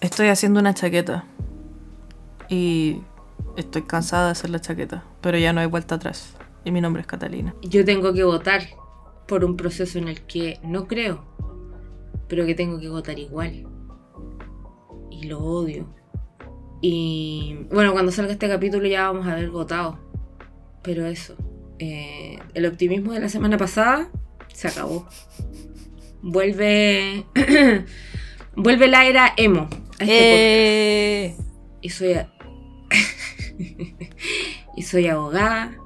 Estoy haciendo una chaqueta. Y estoy cansada de hacer la chaqueta. Pero ya no hay vuelta atrás. Y mi nombre es Catalina. Yo tengo que votar por un proceso en el que no creo, pero que tengo que votar igual. Y lo odio. Y bueno, cuando salga este capítulo ya vamos a haber votado. Pero eso. eh, el optimismo de la semana pasada se acabó. Vuelve. vuelve la era emo. A este ¡Eh! y soy a- y soy abogada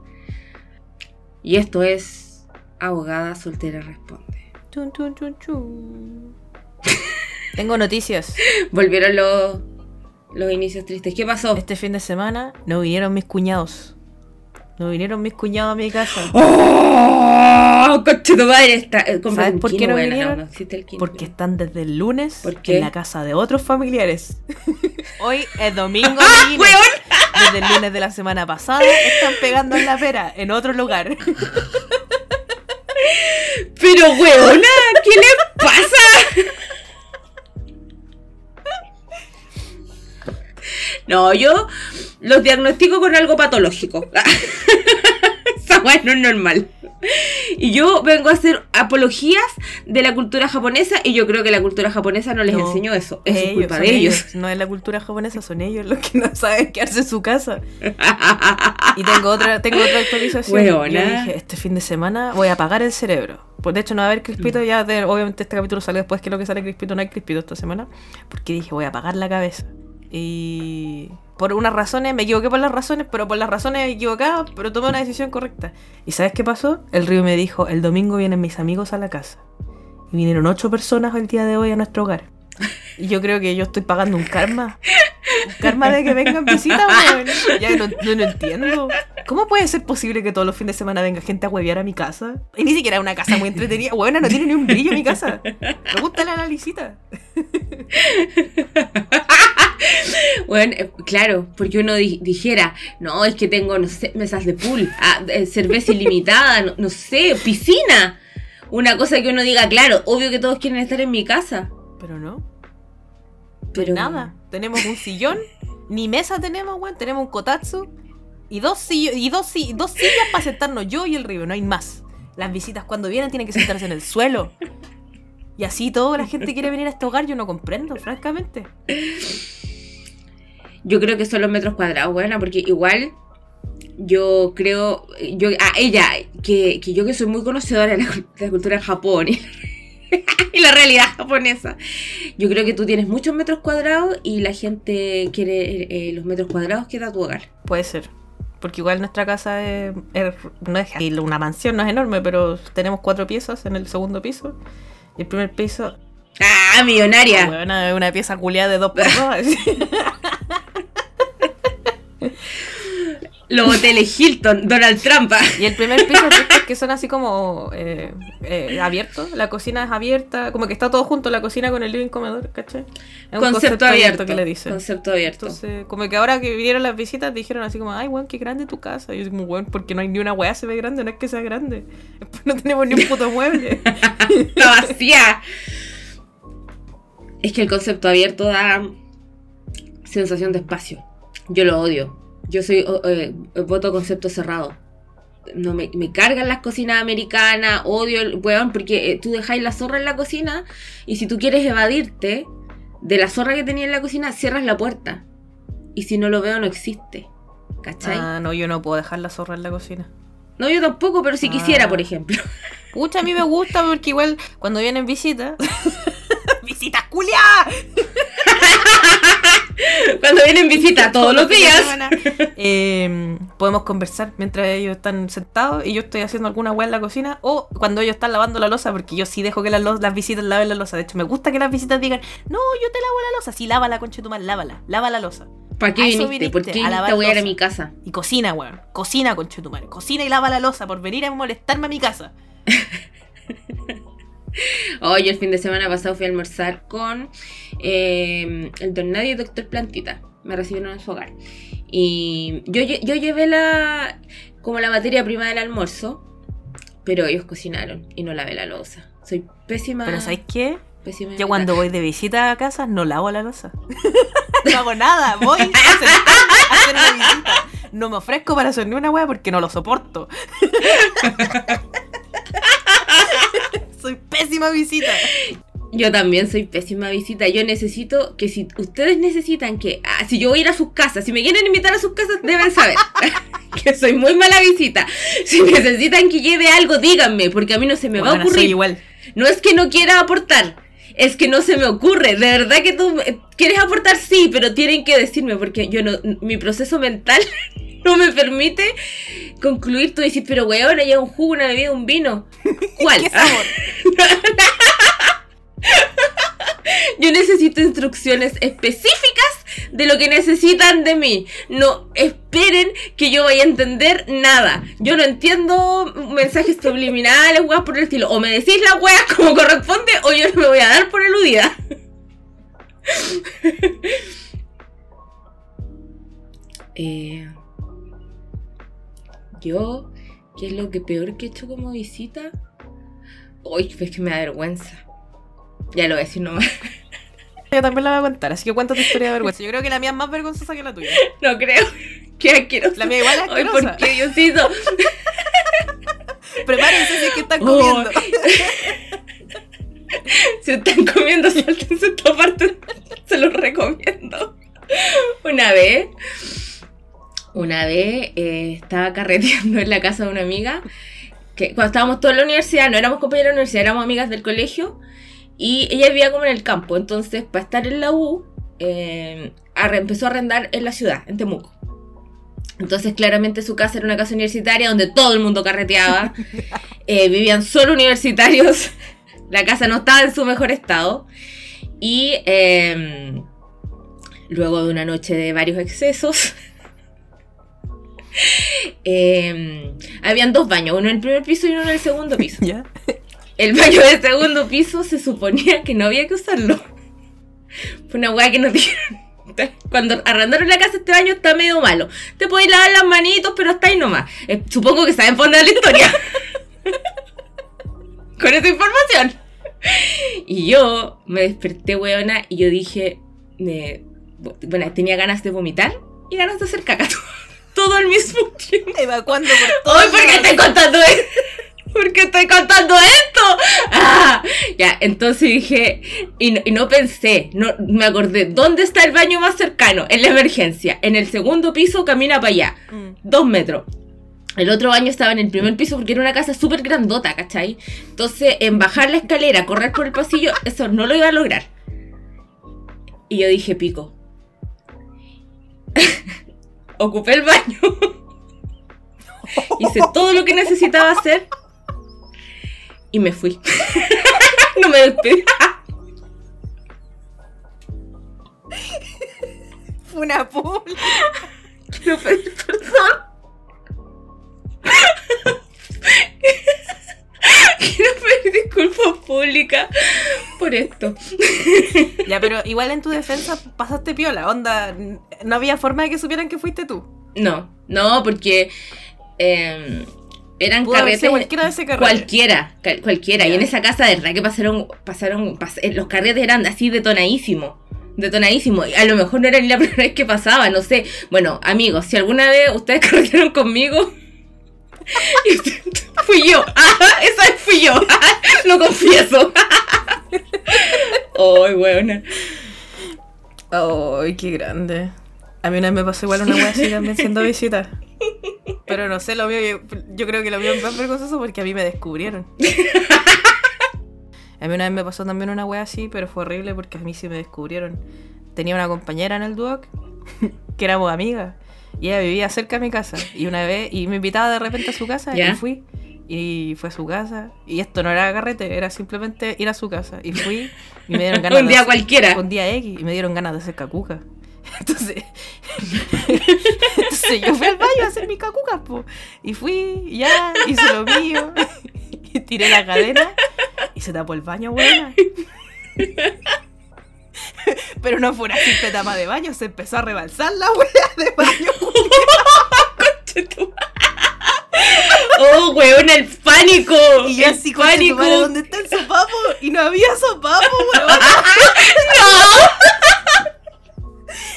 y esto es abogada soltera responde Chun, chun, chun, chun. Tengo noticias. volvieron los los inicios tristes qué pasó Este fin de semana no vinieron mis cuñados. No vinieron mis cuñados a mi casa. ¡Oh! ¡Coche tu madre! Está, eh, ¿Sabes por qué no vinieron? no existe el kino. Porque están desde el lunes en la casa de otros familiares. Hoy es domingo. ¡Ah! Desde el lunes de la semana pasada están pegando en la pera en otro lugar. pero weona ¿qué le pasa? No yo los diagnostico con algo patológico esa weá no es normal y yo vengo a hacer apologías de la cultura japonesa y yo creo que la cultura japonesa no les No, enseñó eso es Ellos, culpa de ellos, No es la cultura japonesa, son ellos los que no saben quedarse en su casa. Y tengo otra, tengo otra actualización. Weona. Yo dije, este fin de semana voy a apagar el cerebro. Pues de hecho no va a haber Crispito, ya de- obviamente este capítulo sale después que lo que sale Crispito, no hay Crispito esta semana. Porque dije, voy a apagar la cabeza. Y por unas razones, me equivoqué por las razones, pero por las razones equivocadas, pero tomé una decisión correcta. ¿Y sabes qué pasó? El río me dijo, el domingo vienen mis amigos a la casa. Y vinieron ocho personas el día de hoy a nuestro hogar. Y yo creo que yo estoy pagando un karma. Un karma de que vengan visitas, weón. Ya no, no, entiendo. ¿Cómo puede ser posible que todos los fines de semana venga gente a huevear a mi casa? Y ni siquiera una casa muy entretenida. Weona, no tiene ni un brillo mi casa. Pregúntale a la Lisita. Bueno, eh, claro, porque uno di- dijera, no, es que tengo, no sé, mesas de pool, ah, eh, cerveza ilimitada, no, no sé, piscina. Una cosa que uno diga, claro, obvio que todos quieren estar en mi casa. Pero no. Pero Nada. Tenemos un sillón. Ni mesa tenemos, weón. Tenemos un kotatsu. Y dos, sillo- y dos, si- dos sillas para sentarnos yo y el río. No hay más. Las visitas cuando vienen tienen que sentarse en el suelo. Y así toda la gente quiere venir a este hogar. Yo no comprendo, francamente. Yo creo que son los metros cuadrados, buena, porque igual yo creo, yo a ella, que, que yo que soy muy conocedora de la, de la cultura de Japón y, y la realidad japonesa, yo creo que tú tienes muchos metros cuadrados y la gente quiere eh, los metros cuadrados que da tu hogar. Puede ser. Porque igual nuestra casa es, es- no es una mansión, no es enorme, pero tenemos cuatro piezas en el segundo piso. Y el primer piso, ¡Ah, millonaria! bueno, es una pieza culiada de dos por dos. Los hoteles Hilton, Donald Trump. Y el primer piso es que son así como eh, eh, abiertos. La cocina es abierta, como que está todo junto, la cocina con el living comedor, ¿cachai? Es un Concepto, abierto. que le dicen. Concepto abierto. Entonces, como que ahora que vinieron las visitas dijeron así como, ay, weón, qué grande tu casa. Y yo como, weón, porque no hay ni una weá se ve grande, no es que sea grande. No tenemos ni un puto mueble. Está vacía. Es que el concepto abierto da sensación de espacio. Yo lo odio. Yo soy eh, voto concepto cerrado. No me, me cargan las cocinas americanas, odio el weón, porque eh, tú dejáis la zorra en la cocina y si tú quieres evadirte de la zorra que tenía en la cocina, cierras la puerta. Y si no lo veo, no existe. ¿Cachai? ah, no, yo no puedo dejar la zorra en la cocina. No, yo tampoco, pero si Ah. quisiera, por ejemplo. Pucha, a mí me gusta porque igual cuando vienen visitas... ¡Visitas culiadas! Cuando vienen visita todos los días. Eh, podemos conversar mientras ellos están sentados y yo estoy haciendo alguna weá en la cocina o cuando ellos están lavando la losa, porque yo sí dejo que las, visitas laven la losa. De hecho, me gusta que las visitas digan, no, yo te lavo la losa. Sí, lava la concha de tu madre, lávala, lava la losa. ¿Para qué A eso viniste? ¿Por viniste, qué a lavar te voy a ir a mi casa? Y cocina, weón. Cocina, concha de tu madre. Cocina y lava la losa por venir a molestarme a mi casa. Hoy el fin de semana pasado fui a almorzar con eh, el don Nadie y Doctor Plantita. Me recibieron en su hogar. Y yo, yo llevé la como la materia prima del almuerzo, pero ellos cocinaron y no lavé la losa. Soy pésima. Pero ¿sabes qué? Pésima Yo cuando voy de visita a casa no lavo la losa. no hago nada. Voy a hacer una visita. No me ofrezco para hacer ni una wea porque no lo soporto. Soy pésima visita. Yo también soy pésima visita. Yo necesito que si ustedes necesitan que. ah, si yo voy a ir a sus casas, si me quieren invitar a sus casas, deben saber que soy muy mala visita. Si necesitan que lleve algo, díganme, porque a mí no se me va a soy ocurrir. igual. No es que no quiera aportar, es que no se me ocurre. De verdad que tú eh, quieres aportar, sí, pero tienen que decirme, porque yo no, mi proceso mental no me permite concluir. Tú dices, pero weón, hay un jugo, una bebida, un vino. ¿Cuál? ¿Qué sabor? Yo necesito instrucciones específicas de lo que necesitan de mí. No esperen que yo vaya a entender nada. Yo no entiendo mensajes subliminales, weas por el estilo. O me decís las weas como corresponde, o yo no me voy a dar por eludida. Eh, yo, ¿qué es lo que peor que he hecho como visita? Uy, es que me da vergüenza. Ya lo voy a decir nomás. Yo también la voy a contar, así que cuenta tu historia de vergüenza. Yo creo que la mía es más vergonzosa que la tuya. No creo. Qué asqueroso. La mía igual es Ay, asquerosa. ¿por qué, Diosito? Prepárense si es que están Oh. comiendo. Si están comiendo, sáltense esta parte. Se los recomiendo. Una vez, una vez eh, estaba carreteando en la casa de una amiga. Que cuando estábamos todos en la universidad, no éramos compañeras de la universidad, éramos amigas del colegio. Y ella vivía como en el campo. Entonces, para estar en la U, eh, empezó a arrendar en la ciudad, en Temuco. Entonces, claramente su casa era una casa universitaria donde todo el mundo carreteaba. Eh, vivían solo universitarios. La casa no estaba en su mejor estado. Y eh, luego de una noche de varios excesos, eh, habían dos baños, uno en el primer piso y uno en el segundo piso. ¿Ya? El baño del segundo piso se suponía que no había que usarlo. Fue una weá que nos dijeron. Cuando arrendaron la casa, este baño está medio malo. Te podéis lavar las manitos, pero hasta ahí nomás. Eh, supongo que saben fondo de la historia. Con esa información. Y yo me desperté, weona, y yo dije. bueno, tenía ganas de vomitar y ganas de hacer caca. Todo al mismo tiempo. Evacuando por todo. ¡Ay, por qué estoy contando esto! ¿Por qué estoy contando esto? Ah, ya, entonces dije, y no, y no pensé, no, me acordé, ¿dónde está el baño más cercano? En la emergencia, en el segundo piso, camina para allá, Mm. dos metros. El otro baño estaba en el primer piso porque era una casa súper grandota, ¿cachai? Entonces, en bajar la escalera, correr por el pasillo, eso no lo iba a lograr. Y yo dije, pico. Ocupé el baño. Hice todo lo que necesitaba hacer. Y me fui. no me despedí. Fue una publi. Quiero pedir perdón. Quiero pedir disculpas públicas por esto. Ya, pero igual en tu defensa pasaste piola, onda. No había forma de que supieran que fuiste tú. No, no, porque eh, eran Pudo carretes. cualquiera de ese carrete. Cualquiera, cal- cualquiera. Y en esa casa, de verdad que pasaron, pasaron, pas- eh, los carretes eran así detonadísimos. Detonadísimos. Y A lo mejor no era ni la primera vez que pasaba, no sé. Bueno, amigos, si alguna vez ustedes carretearon conmigo, fui yo. Ah, esa fui yo. Lo confieso. Ay, buena. Ay, qué grande. A mí una vez me pasó igual una wea así también siendo visita. Pero no sé, lo mío, yo, yo creo que lo mío es más vergonzoso porque a mí me descubrieron. A mí una vez me pasó también una wea así, pero fue horrible porque a mí sí me descubrieron. Tenía una compañera en el Duoc que éramos amigas y ella vivía cerca de mi casa. Y una vez, y me invitaba de repente a su casa ¿Ya? y fui. Y fue a su casa. Y esto no era carrete, era simplemente ir a su casa. Y fui y me dieron ganas Un de día hacer- cualquiera. un día X y me dieron ganas de hacer cacuca. Entonces, entonces yo fui al baño a hacer mis cacucas, po. Y fui, y ya, hice lo mío. Y tiré la cadena y se tapó el baño, buena. Pero no fue una simple tapa de baño, se empezó a rebalsar la wea de baño. ¡Oh, weón, el pánico! Y yo el así, pánico. ¿dónde está el sopapo? Y no había sopapo, weón.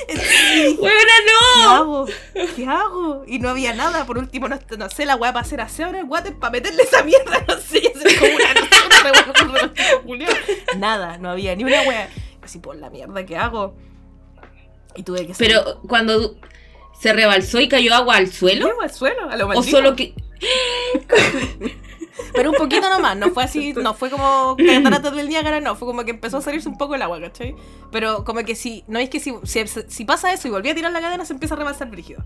¡Huevona, ¿Qué no! hago? ¿Qué hago? Y no había nada. Por último, no, no sé, la weá para hacer aseo en el water para meterle esa mierda. No sé, como una, no sé, una revuelta, un revoltijo culiao. Nada, no había ni una weá. Así, por la mierda, ¿qué hago? Y tuve que salir. Pero cuando se rebalsó y cayó agua al suelo, ¿Qué? al suelo, a lo o maldito. solo que. Pero un poquito nomás, no fue así, no fue como cataratas del Niágara, no, fue como que empezó a salirse un poco el agua, ¿cachai? Pero como que si, no es que si, si, si pasa eso y volví a tirar la cadena, se empieza a rebalsar brígido.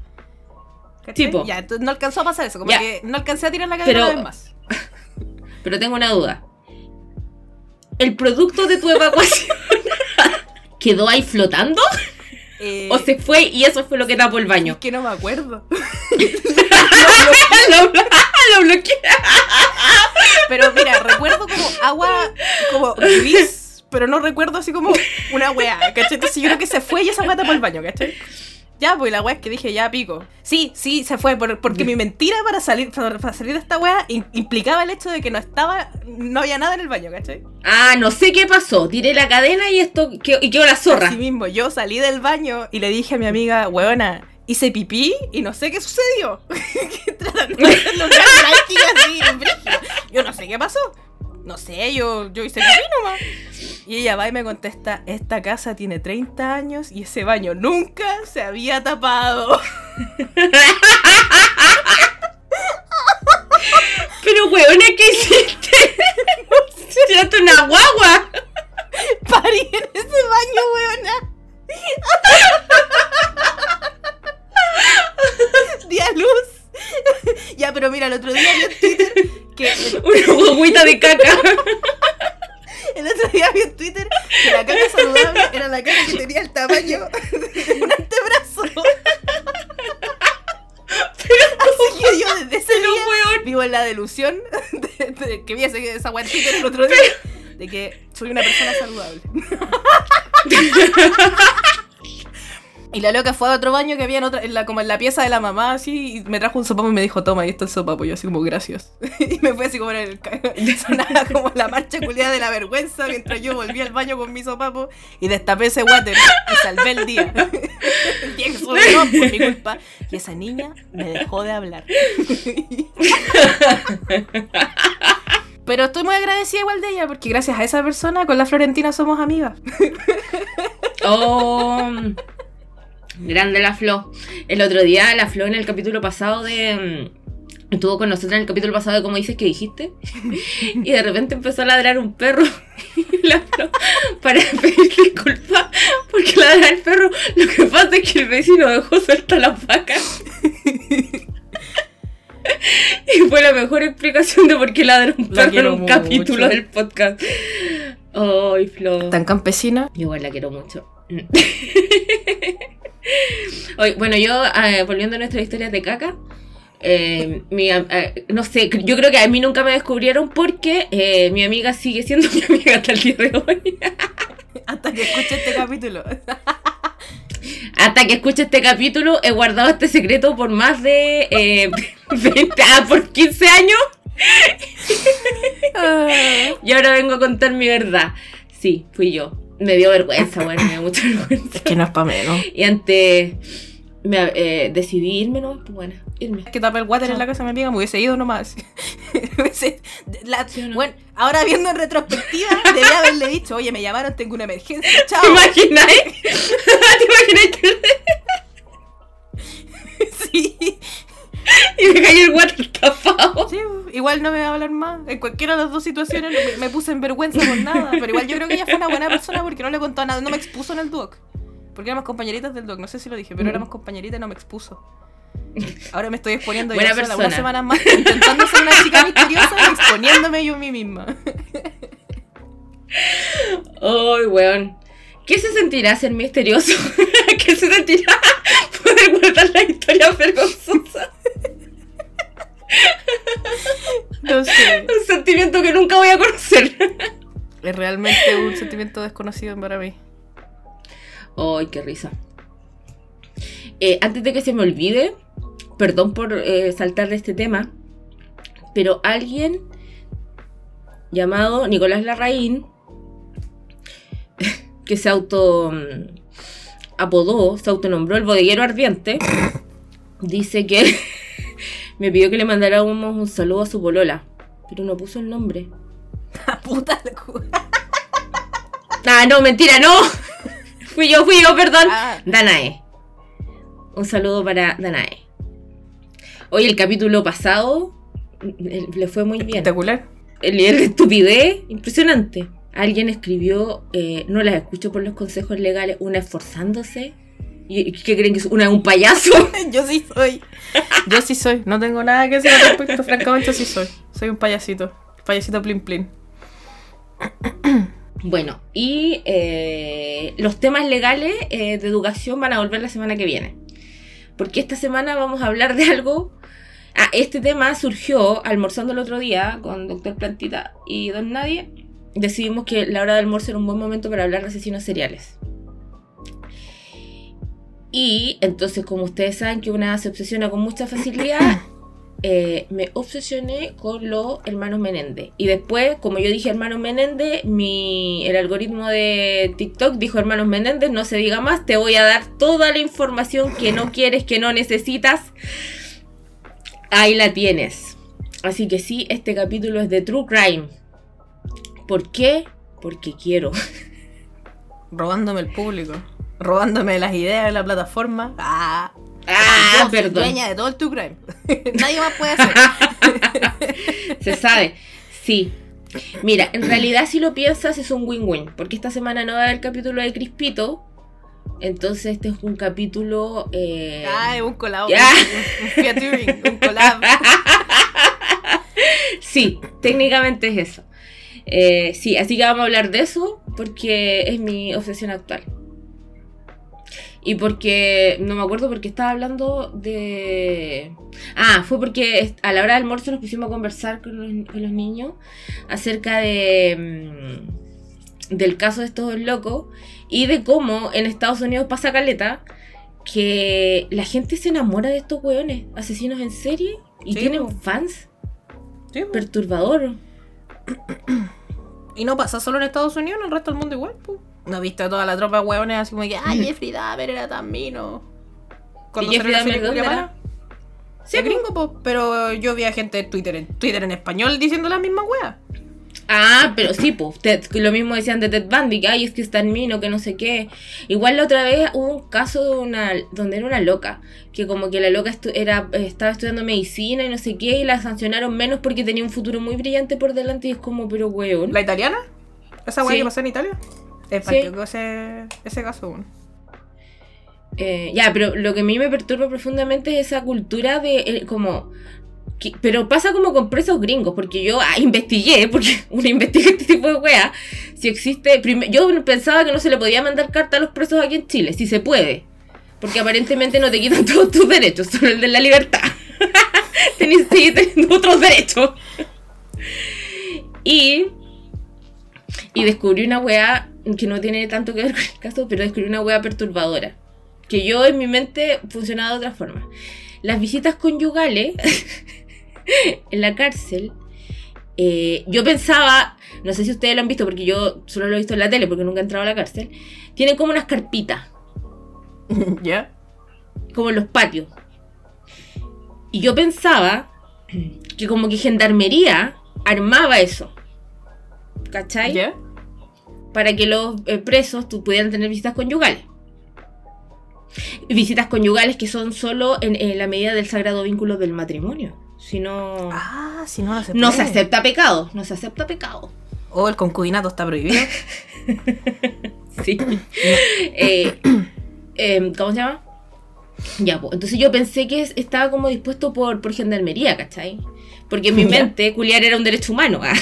¿Cachai? Tipo. Ya, entonces no alcanzó a pasar eso, como Ya. que no alcancé a tirar la cadena Pero- una vez más. Pero tengo una duda. ¿El producto de tu evacuación quedó ahí flotando? Eh, ¿O se fue y eso fue lo que tapó el es baño? que no me acuerdo. lo, blo- lo bloqueé. Pero mira, recuerdo como agua como gris, pero no recuerdo así como una weá, ¿cachai? Entonces yo creo que se fue y esa weá tapó el baño, ¿cachai? Ya, pues la weá es que dije, ya pico. Sí, sí, se fue, por- porque mi mentira para salir, para, salir de esta weá in- implicaba el hecho de que no estaba, no había nada en el baño, ¿cachai? Ah, no sé qué pasó. Tiré la cadena y esto quedó, y quedó la zorra. Así mismo, yo salí del baño y le dije a mi amiga, weona, hice pipí y no sé qué sucedió. Que Tratando de así. Yo no sé qué pasó. No sé, yo, yo hice pipí nomás. Y ella va y me contesta, esta casa tiene 30 años y ese baño nunca se había tapado. Pero, weona, ¿qué hiciste? Tiraste una guagua. Parí en ese baño, weona. Di a luz. ya, pero mira, el otro día vi en Twitter que Una guaguita de caca. El otro día vi en Twitter que la caca saludable era la caca que tenía el tamaño de un antebrazo. Así que yo desde ese día weón. vivo en la delusión de, de- que vi ese- esa Twitter el otro día de que soy una persona saludable. Y la loca fue a otro baño que había en otra, la, como en la pieza de la mamá, así, y me trajo un sopapo y me dijo, toma, ahí está el sopapo. Y yo así como, gracias. y me fue así como en el... ca- Sonaba como la marcha culiada de la vergüenza mientras yo volví al baño con mi sopapo y destapé ese water y salvé el día. el día que por mi culpa. Y esa niña me dejó de hablar. Pero estoy muy agradecida igual de ella, porque gracias a esa persona con la Florentina somos amigas. Oh, grande la Flo. El otro día la Flo en el capítulo pasado de... mm, Estuvo con nosotros en el capítulo pasado de cómo dices que dijiste. Y de repente empezó a ladrar un perro. Y la Flo, para pedir disculpas porque ladra el perro, lo que pasa es que el vecino dejó suelta las vacas. Y fue la mejor explicación de por qué ladra un perro en un mucho. capítulo del podcast. Ay, Flo. Tan campesina. Igual la quiero mucho. Bueno, yo, eh, volviendo a nuestras historias de caca, eh, mi eh, no sé, yo creo que a mí nunca me descubrieron porque eh, mi amiga sigue siendo mi amiga hasta el día de hoy. Hasta que escuche este capítulo. Hasta que escuche este capítulo, he guardado este secreto por más de eh, 20, ah, por 15 años y ahora vengo a contar mi verdad. Sí, fui yo. Me dio vergüenza, bueno, me dio mucha vergüenza. que no es para menos. Y antes me, eh, decidí irme, ¿no? Pues bueno, irme. que tapé el water en la casa mi amiga, me hubiese ido nomás. Hubiese- la- ¿Sí o no? Bueno, ahora viendo en retrospectiva, debía haberle dicho, oye, me llamaron, tengo una emergencia, chao. ¿Te imagináis? ¿Te imagináis que Sí. y me cayó el water tapado? Sí, igual no me va a hablar más. En cualquiera de las dos situaciones me, me puse en vergüenza por nada. Pero igual yo creo que ella fue una buena persona porque no le contó nada, no me expuso en el doc. Porque éramos compañeritas del doc, no sé si lo dije, pero Mm. éramos compañeritas y no me expuso. Ahora me estoy exponiendo Buena yo sola, persona. unas semanas más intentando ser una chica misteriosa y exponiéndome yo a mí misma. Ay, weón. ¿Qué se sentirá ser misterioso? ¿Qué se sentirá poder guardar la historia vergonzosa? No sé. Un sentimiento que nunca voy a conocer. Es realmente un sentimiento desconocido para mí. Ay, qué risa. Eh, antes de que se me olvide, perdón por eh, saltar de este tema, pero alguien llamado Nicolás Larraín, que se auto mm, apodó, se autonombró el bodeguero ardiente, dice que me pidió que le mandáramos un saludo a su polola, pero no puso el nombre. Puta. Ah, no, mentira, no. fui yo, fui yo, perdón. Ah. Danae. Un saludo para Danae. Hoy el capítulo pasado le fue muy bien. Espectacular. El nivel de estupidez, impresionante. Alguien escribió, eh, no las escucho por los consejos legales, una esforzándose. ¿Y qué creen que es? ¿Una un payaso? Yo sí soy. Yo sí soy. No tengo nada que decir al respecto. Francamente, sí soy. Soy un payasito. Payasito plin plin. Bueno, y eh, los temas legales eh, de educación van a volver la semana que viene. Porque esta semana vamos a hablar de algo. Ah, este tema surgió almorzando el otro día con Doctor Plantita y Don Nadie. Decidimos que la hora de almuerzo era un buen momento para hablar de asesinos seriales. Y entonces, como ustedes saben que una se obsesiona con mucha facilidad, eh, me obsesioné con los hermanos Menéndez. Y después, como yo dije hermanos Menéndez, mi, el algoritmo de TikTok dijo hermanos Menéndez, no se diga más, te voy a dar toda la información que no quieres, que no necesitas. Ahí la tienes. Así que sí, este capítulo es de True Crime. ¿Por qué? Porque quiero. Robándome el público. Robándome las ideas de la plataforma. Ah. Ah, Yo soy perdón. dueña de todo el True Crime. Nadie más puede hacer. Se sabe. Sí. Mira, en realidad si lo piensas es un win-win, porque esta semana no va a haber capítulo de Crispito, entonces este es un capítulo... eh, Ah, es un colado. Ya. Un, un un collab. Sí, técnicamente es eso. Eh, sí, así que vamos a hablar de eso porque es mi obsesión actual. Y porque, no me acuerdo porque estaba hablando de... Ah, fue porque a la hora del almuerzo nos pusimos a conversar con los, con los niños acerca de... mm, del caso de estos dos locos y de cómo en Estados Unidos pasa caleta que la gente se enamora de estos hueones, asesinos en serie, y Sí, tienen fans. Sí. Perturbador. Y no pasa solo en Estados Unidos, en el resto del mundo igual, pues. No he visto a toda la tropa de hueones así como que, ay, Jeffrey Dahmer era tan mino. Cuando ¿Y Jeffrey Dahmer dónde Sí, gringo, po, pero yo vi a gente en Twitter, en Twitter en español diciendo la misma wea. Ah, pero sí, pues. Lo mismo decían de Ted Bundy, que ay, es que es tan mino, que no sé qué. Igual la otra vez hubo un caso de una, donde era una loca, que como que la loca estu- era, estaba estudiando medicina y no sé qué, y la sancionaron menos porque tenía un futuro muy brillante por delante, y es como, pero weón. ¿La italiana? ¿Esa wea Sí. que pasó en Italia? Es Sí. ese, ese caso, bueno. Eh, ya, pero lo que a mí me perturba profundamente es esa cultura de eh, como... pero pasa como con presos gringos, porque yo ah, investigué, porque uno investiga este tipo de weas, si existe... yo pensaba que no se le podía mandar carta a los presos aquí en Chile, si se puede, porque aparentemente no te quitan todos tus derechos, solo el de la libertad. Tenés seguir teniendo otros derechos. Y... Y descubrí una wea que no tiene tanto que ver con el caso, pero descubrí una wea perturbadora que yo en mi mente funcionaba de otra forma. Las visitas conyugales en la cárcel, eh, yo pensaba, no sé si ustedes lo han visto porque yo solo lo he visto en la tele porque nunca he entrado a la cárcel, tienen como unas carpitas, ¿Ya? como en los patios. Y yo pensaba que como que gendarmería armaba eso. ¿Cachai? ¿Ya? para que los eh, presos tu- pudieran tener visitas conyugales. Visitas conyugales que son solo en, en la medida del sagrado vínculo del matrimonio. Si no, Ah, si no, no se no se acepta pecado, no se acepta pecado. O el concubinato está prohibido. Sí. Eh, em, ¿Cómo se llama? Ya, pues, entonces yo pensé que es- estaba como dispuesto por, por gendarmería, ¿cachai? Porque en mi mente culiar era un derecho humano. ah.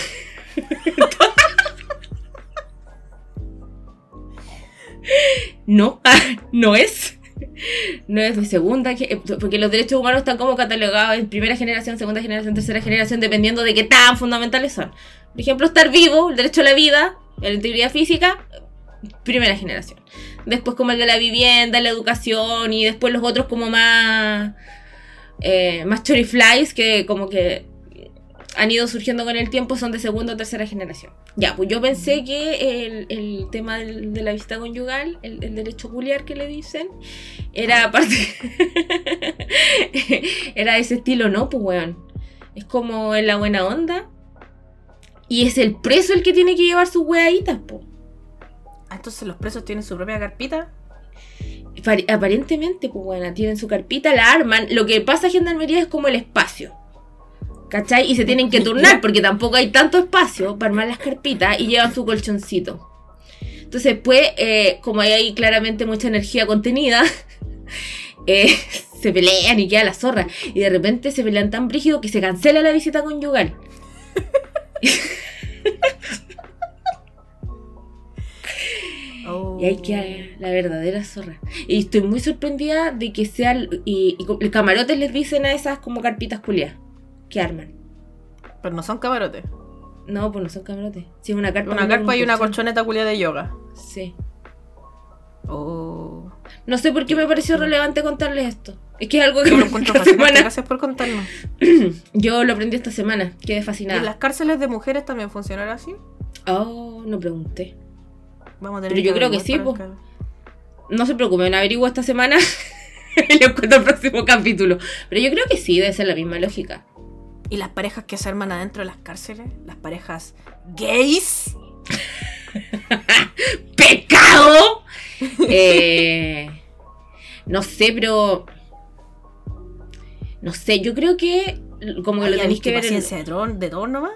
no, no es. No es de segunda, eh, porque los derechos humanos están como catalogados en primera generación, segunda generación, tercera generación, dependiendo de qué tan fundamentales son. Por ejemplo, estar vivo, el derecho a la vida, la integridad física, primera generación. Después como el de la vivienda, la educación y después los otros como más... Eh, más choriflies que como que han ido surgiendo con el tiempo son de segunda o tercera generación. Ya, pues yo pensé que el, el tema del- de la visita conyugal, el, el derecho culiar que le dicen, era parte. era de ese estilo, no, pues weón. Es como en la buena onda. Y es el preso el que tiene que llevar sus weaditas, pues. Ah, entonces los presos tienen su propia carpita. Aparentemente, pues bueno, tienen su carpita, la arman. Lo que pasa en Gendarmería es como el espacio. ¿Cachai? Y se tienen que turnar porque tampoco hay tanto espacio para armar las carpitas y llevan su colchoncito. Entonces, pues, eh, como hay ahí claramente mucha energía contenida, eh, se pelean y queda la zorra. Y de repente se pelean tan brígido que se cancela la visita conyugal. Oh. Y ahí queda la verdadera zorra. Y estoy muy sorprendida de que sean. Y, y camarotes les dicen a esas como carpitas culias que arman. Pero no son camarotes. No, pues no son camarotes. Sí, es una carpa. Una carpa y una colchoneta culia de yoga. Sí. Oh. No sé por qué me pareció relevante contarles esto. Es que es algo que Yo lo me encuentro fascinante. semana. Gracias por contarnos. Yo lo aprendí esta semana. Quedé ¿Y en las fascinada. cárceles de mujeres también funcionará así? Oh, no pregunté. Vamos a tener Pero yo creo que sí, el No se preocupen, averiguo esta semana. y les cuento el próximo capítulo. Pero yo creo que sí, debe ser la misma lógica. ¿Y las parejas que se arman adentro de las cárceles? ¿Las parejas gays? ¡Pecado! Eh, no sé, pero. No sé, yo creo que. Como que lo ¿ya tenéis que ver en, de tron, de nomás?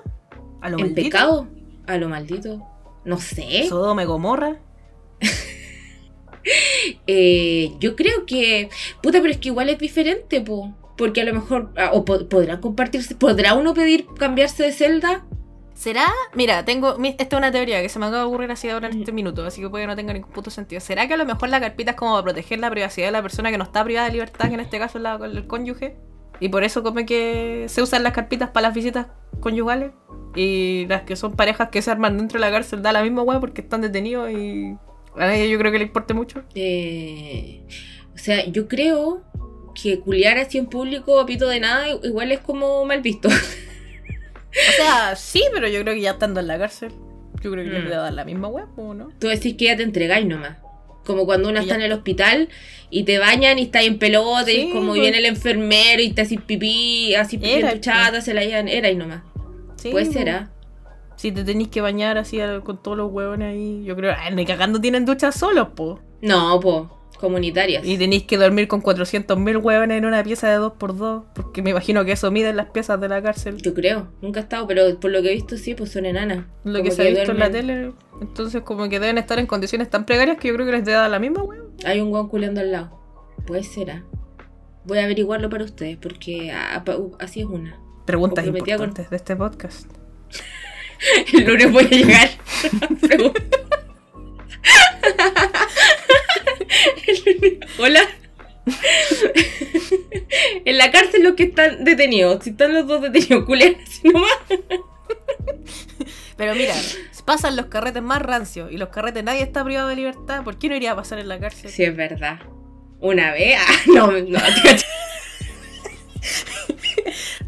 ¿A lo en maldito? pecado. A lo maldito. No sé. Sodoma y Gomorra. Eh, yo creo que. Puta, pero es que igual es diferente, po. Porque a lo mejor. ah, O po- podrá compartirse. ¿Podrá uno pedir cambiarse de celda? ¿Será? Mira, tengo. Esta es una teoría que se me acaba de ocurrir así ahora en este minuto, así que puede que no tenga ningún puto sentido. ¿Será que a lo mejor la carpita es como para proteger la privacidad de la persona que no está privada de libertad, que en este caso es la, el cónyuge? Y por eso como que se usan las carpitas para las visitas conyugales. Y las que son parejas que se arman dentro de la cárcel da la misma weá porque están detenidos y a nadie yo creo que le importe mucho. Eh, o sea, yo creo que culiar así en público a pito de nada igual es como mal visto. O sea, sí, pero yo creo que ya estando en la cárcel, yo creo que les Mm. debe dar la misma weá, ¿o no? Tú decís que ya te entregáis nomás. Como cuando uno está ya- en el hospital y te bañan y estás en pelota y como pues. viene el enfermero y te haces pipí, así pipí en tu chata, se la llevan, era y nomás. Sí, Puede po. ser, ¿ah? Si te tenéis que bañar así con todos los huevones ahí, yo creo, ay, ni cagando tienen duchas solos, po. No, po, comunitarias. Y tenéis que dormir con 400.000 huevones en una pieza de 2x2, porque me imagino que eso miden las piezas de la cárcel. Yo creo, nunca he estado, pero por lo que he visto sí, pues son enanas. Lo que se ha visto en la tele, entonces como que deben estar en condiciones tan precarias que yo creo que les dar la misma huevo. Hay un guan culeando al lado. Puede ser, ¿ah? Voy a averiguarlo para ustedes, porque ah, uh, así es una. Preguntas con- importantes de este podcast. El lunes voy a llegar. Hola. en la cárcel los que están detenidos, si están los dos detenidos, culean así nomás. Pero mira, pasan los carretes más rancios y los carretes nadie está privado de libertad, ¿por qué no iría a pasar en la cárcel? Sí, es verdad. Una vez, ah, no, no.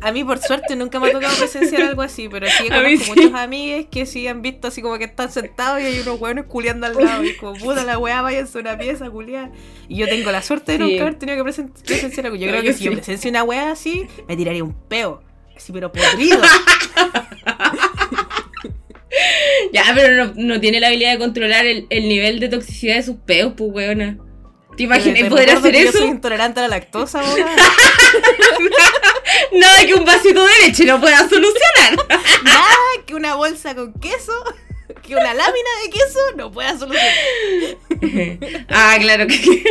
A mí, por suerte, nunca me ha tocado presenciar algo así, pero sí conozco sí. muchos amigos que sí han visto así como que están sentados y hay unos hueones culiando al lado. Y como, puta la weá, váyanse a una pieza, culiar. Y yo tengo la suerte de Sí. nunca haber tenido que presen- presenciar algo. Yo No, creo yo que si yo sí. presencio una weá así, me tiraría un peo. Así, pero podrido. Ya, pero no, no tiene la habilidad de controlar el, el nivel de toxicidad de sus peos, pues, weona. ¿Te imaginas poder hacer eso? Yo soy intolerante a la lactosa, weá. Nada que un vasito de leche no pueda solucionar. Nada que una bolsa con queso, que una lámina de queso no pueda solucionar. ah, claro que.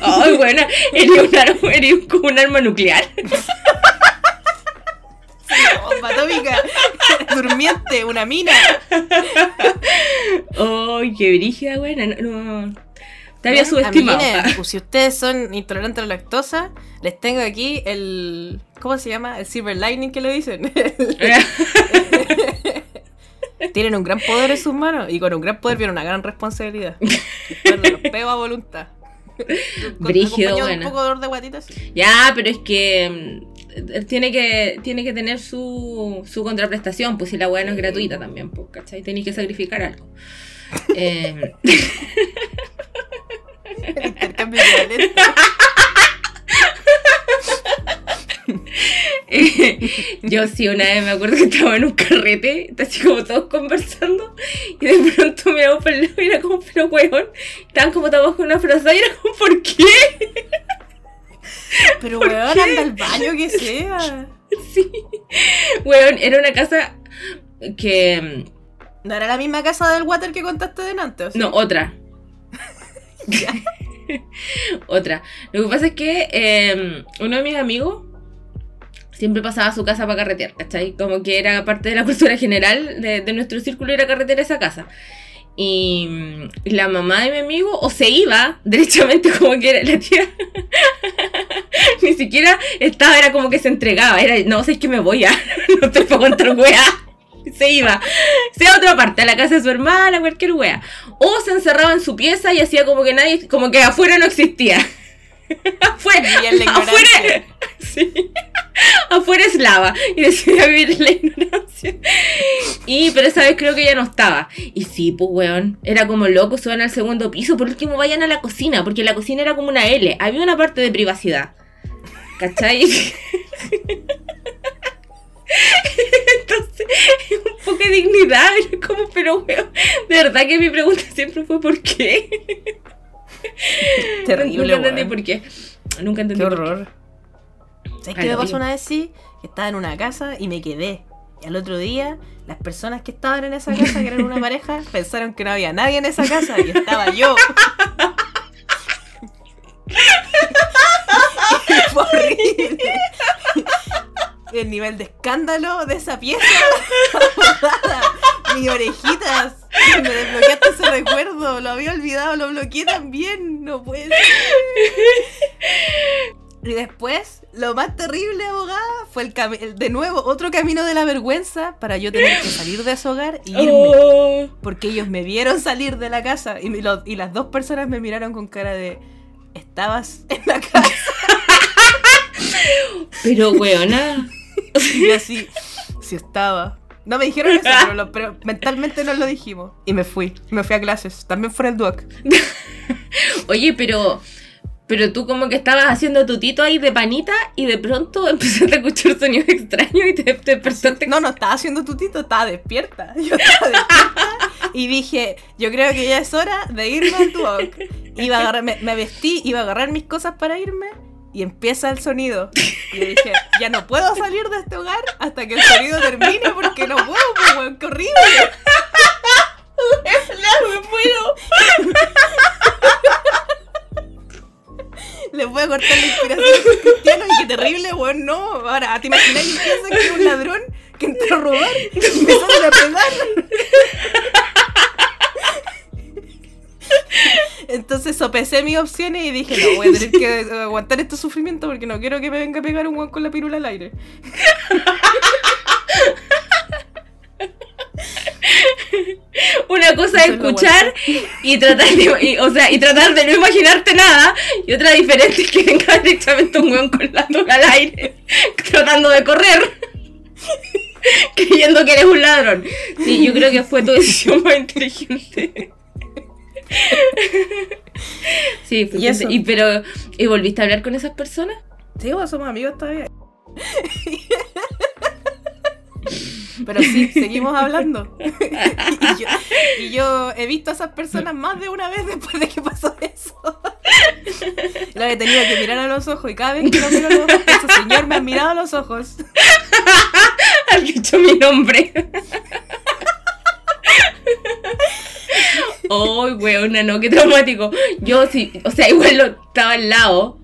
Ay, buena. Eres, un arma, eres como un arma nuclear. Bomba atómica, durmiente, una mina. Ay, qué brígida, buena. No, no. Te había Bueno, subestimado. amiguines, pues, si ustedes son intolerantes a la lactosa, les tengo aquí el. ¿Cómo se llama? El silver lining que lo dicen. Tienen un gran poder en sus manos y con un gran poder viene una gran responsabilidad. Los peos a voluntad. Brígido, buena. un poco de dolor de guatita, sí. ya, pero es que. mm, eh, tiene que, tiene que tener su, su contraprestación, pues si la weá no es gratuita también, pues, ¿cachai? Tenéis que sacrificar algo. Eh, El intercambio equivalente. yo sí, una vez me acuerdo que estaba en un carrete, así como todos conversando, y de pronto me hago por el lado y era como, pero weón, estaban como todos con una frase y era como, ¿por qué? Pero ¿Por weón, qué? anda al baño que sea. Sí. Weón, era una casa que... No era la misma casa del water que contaste delante, ¿o sí? No, otra. otra. Lo que pasa es que eh, uno de mis amigos siempre pasaba a su casa para carretear, ¿cachai? Como que era parte de la cultura general de, nuestro círculo ir a carretear a esa casa. Y mm, la mamá de mi amigo o se iba derechamente como que era la tía. Ni siquiera estaba, era como que se entregaba. Era, no sé, es que me voy a. no te puedo contar weá. Se iba. Se iba a otra parte, a la casa de su hermana, cualquier wea. O se encerraba en su pieza y hacía como que nadie, como que afuera no existía. afuera, afuera, sí. afuera es lava. Y decidía vivir en la ignorancia. Y, pero esa vez creo que ya no estaba. Y sí, pues weón, era como loco, suban al segundo piso. Por último, vayan a la cocina, porque la cocina era como una L. Había una parte de privacidad. ¿Cachai? Entonces, un poco de dignidad, era como, pero weón, de verdad que mi pregunta siempre fue ¿por qué? Terrible, Nunca entendí por qué. Nunca entendí Qué por qué. horror. ¿Sabes qué me pasó una vez? Sí, que estaba en una casa y me quedé. Y al otro día, las personas que estaban en esa casa, que eran una pareja, pensaron que no había nadie en esa casa y estaba yo. Fue horrible. El nivel de escándalo de esa pieza. Mis orejitas. Me desbloqueaste ese recuerdo. Lo había olvidado, lo bloqueé también. No puede ser. Y después, lo más terrible, abogada, fue el, de nuevo otro camino de la vergüenza para yo tener que salir de ese hogar y irme. Oh. Porque ellos me vieron salir de la casa y, lo- y las dos personas me miraron con cara de, ¿estabas en la casa? Pero weona. Y yo así, sí estaba. No me dijeron eso, pero, lo- pero mentalmente nos lo dijimos. Y me fui, me fui a clases, también fuera el duoc. Oye, pero. Pero tú como que estabas haciendo tutito ahí de panita y de pronto empezaste a escuchar sonidos extraños y te, te despertaste. No, no estaba haciendo tutito, estaba despierta. Yo estaba despierta y dije, yo creo que ya es hora de irme al duoc. Iba a agarrar, me, me vestí, iba a agarrar mis cosas para irme y empieza el sonido. Y yo dije, ya no puedo salir de este hogar hasta que el sonido termine porque no puedo, pues, weón, qué horrible. Les voy a cortar la inspiración a y qué terrible, weón, no. Ahora, ¿te imaginas que que es un ladrón que entró a robar y empezaron a pegar? Entonces sopesé mis opciones y dije, no, voy a tener que aguantar este sufrimiento porque no quiero que me venga a pegar un weón con la pirula al aire. Una cosa es escuchar y tratar de, y- o sea, y tratar de no imaginarte nada. Y otra diferente es que venga directamente un weón con la toga al aire, tratando de correr. Creyendo que eres un ladrón. Sí, yo creo que fue tu decisión más inteligente. Sí, fue Y eso. y pero ¿y volviste a hablar con esas personas? Sí, vos somos amigos todavía. Pero sí, seguimos hablando. y, yo, y yo he visto a esas personas más de una vez después de que pasó eso. Lo he tenido que mirar a los ojos y cada vez que lo miro a los ojos, pienso, señor, me has mirado a los ojos. Has dicho mi nombre. Ay, weona, no, qué traumático. Yo sí, o sea, igual lo estaba al lado.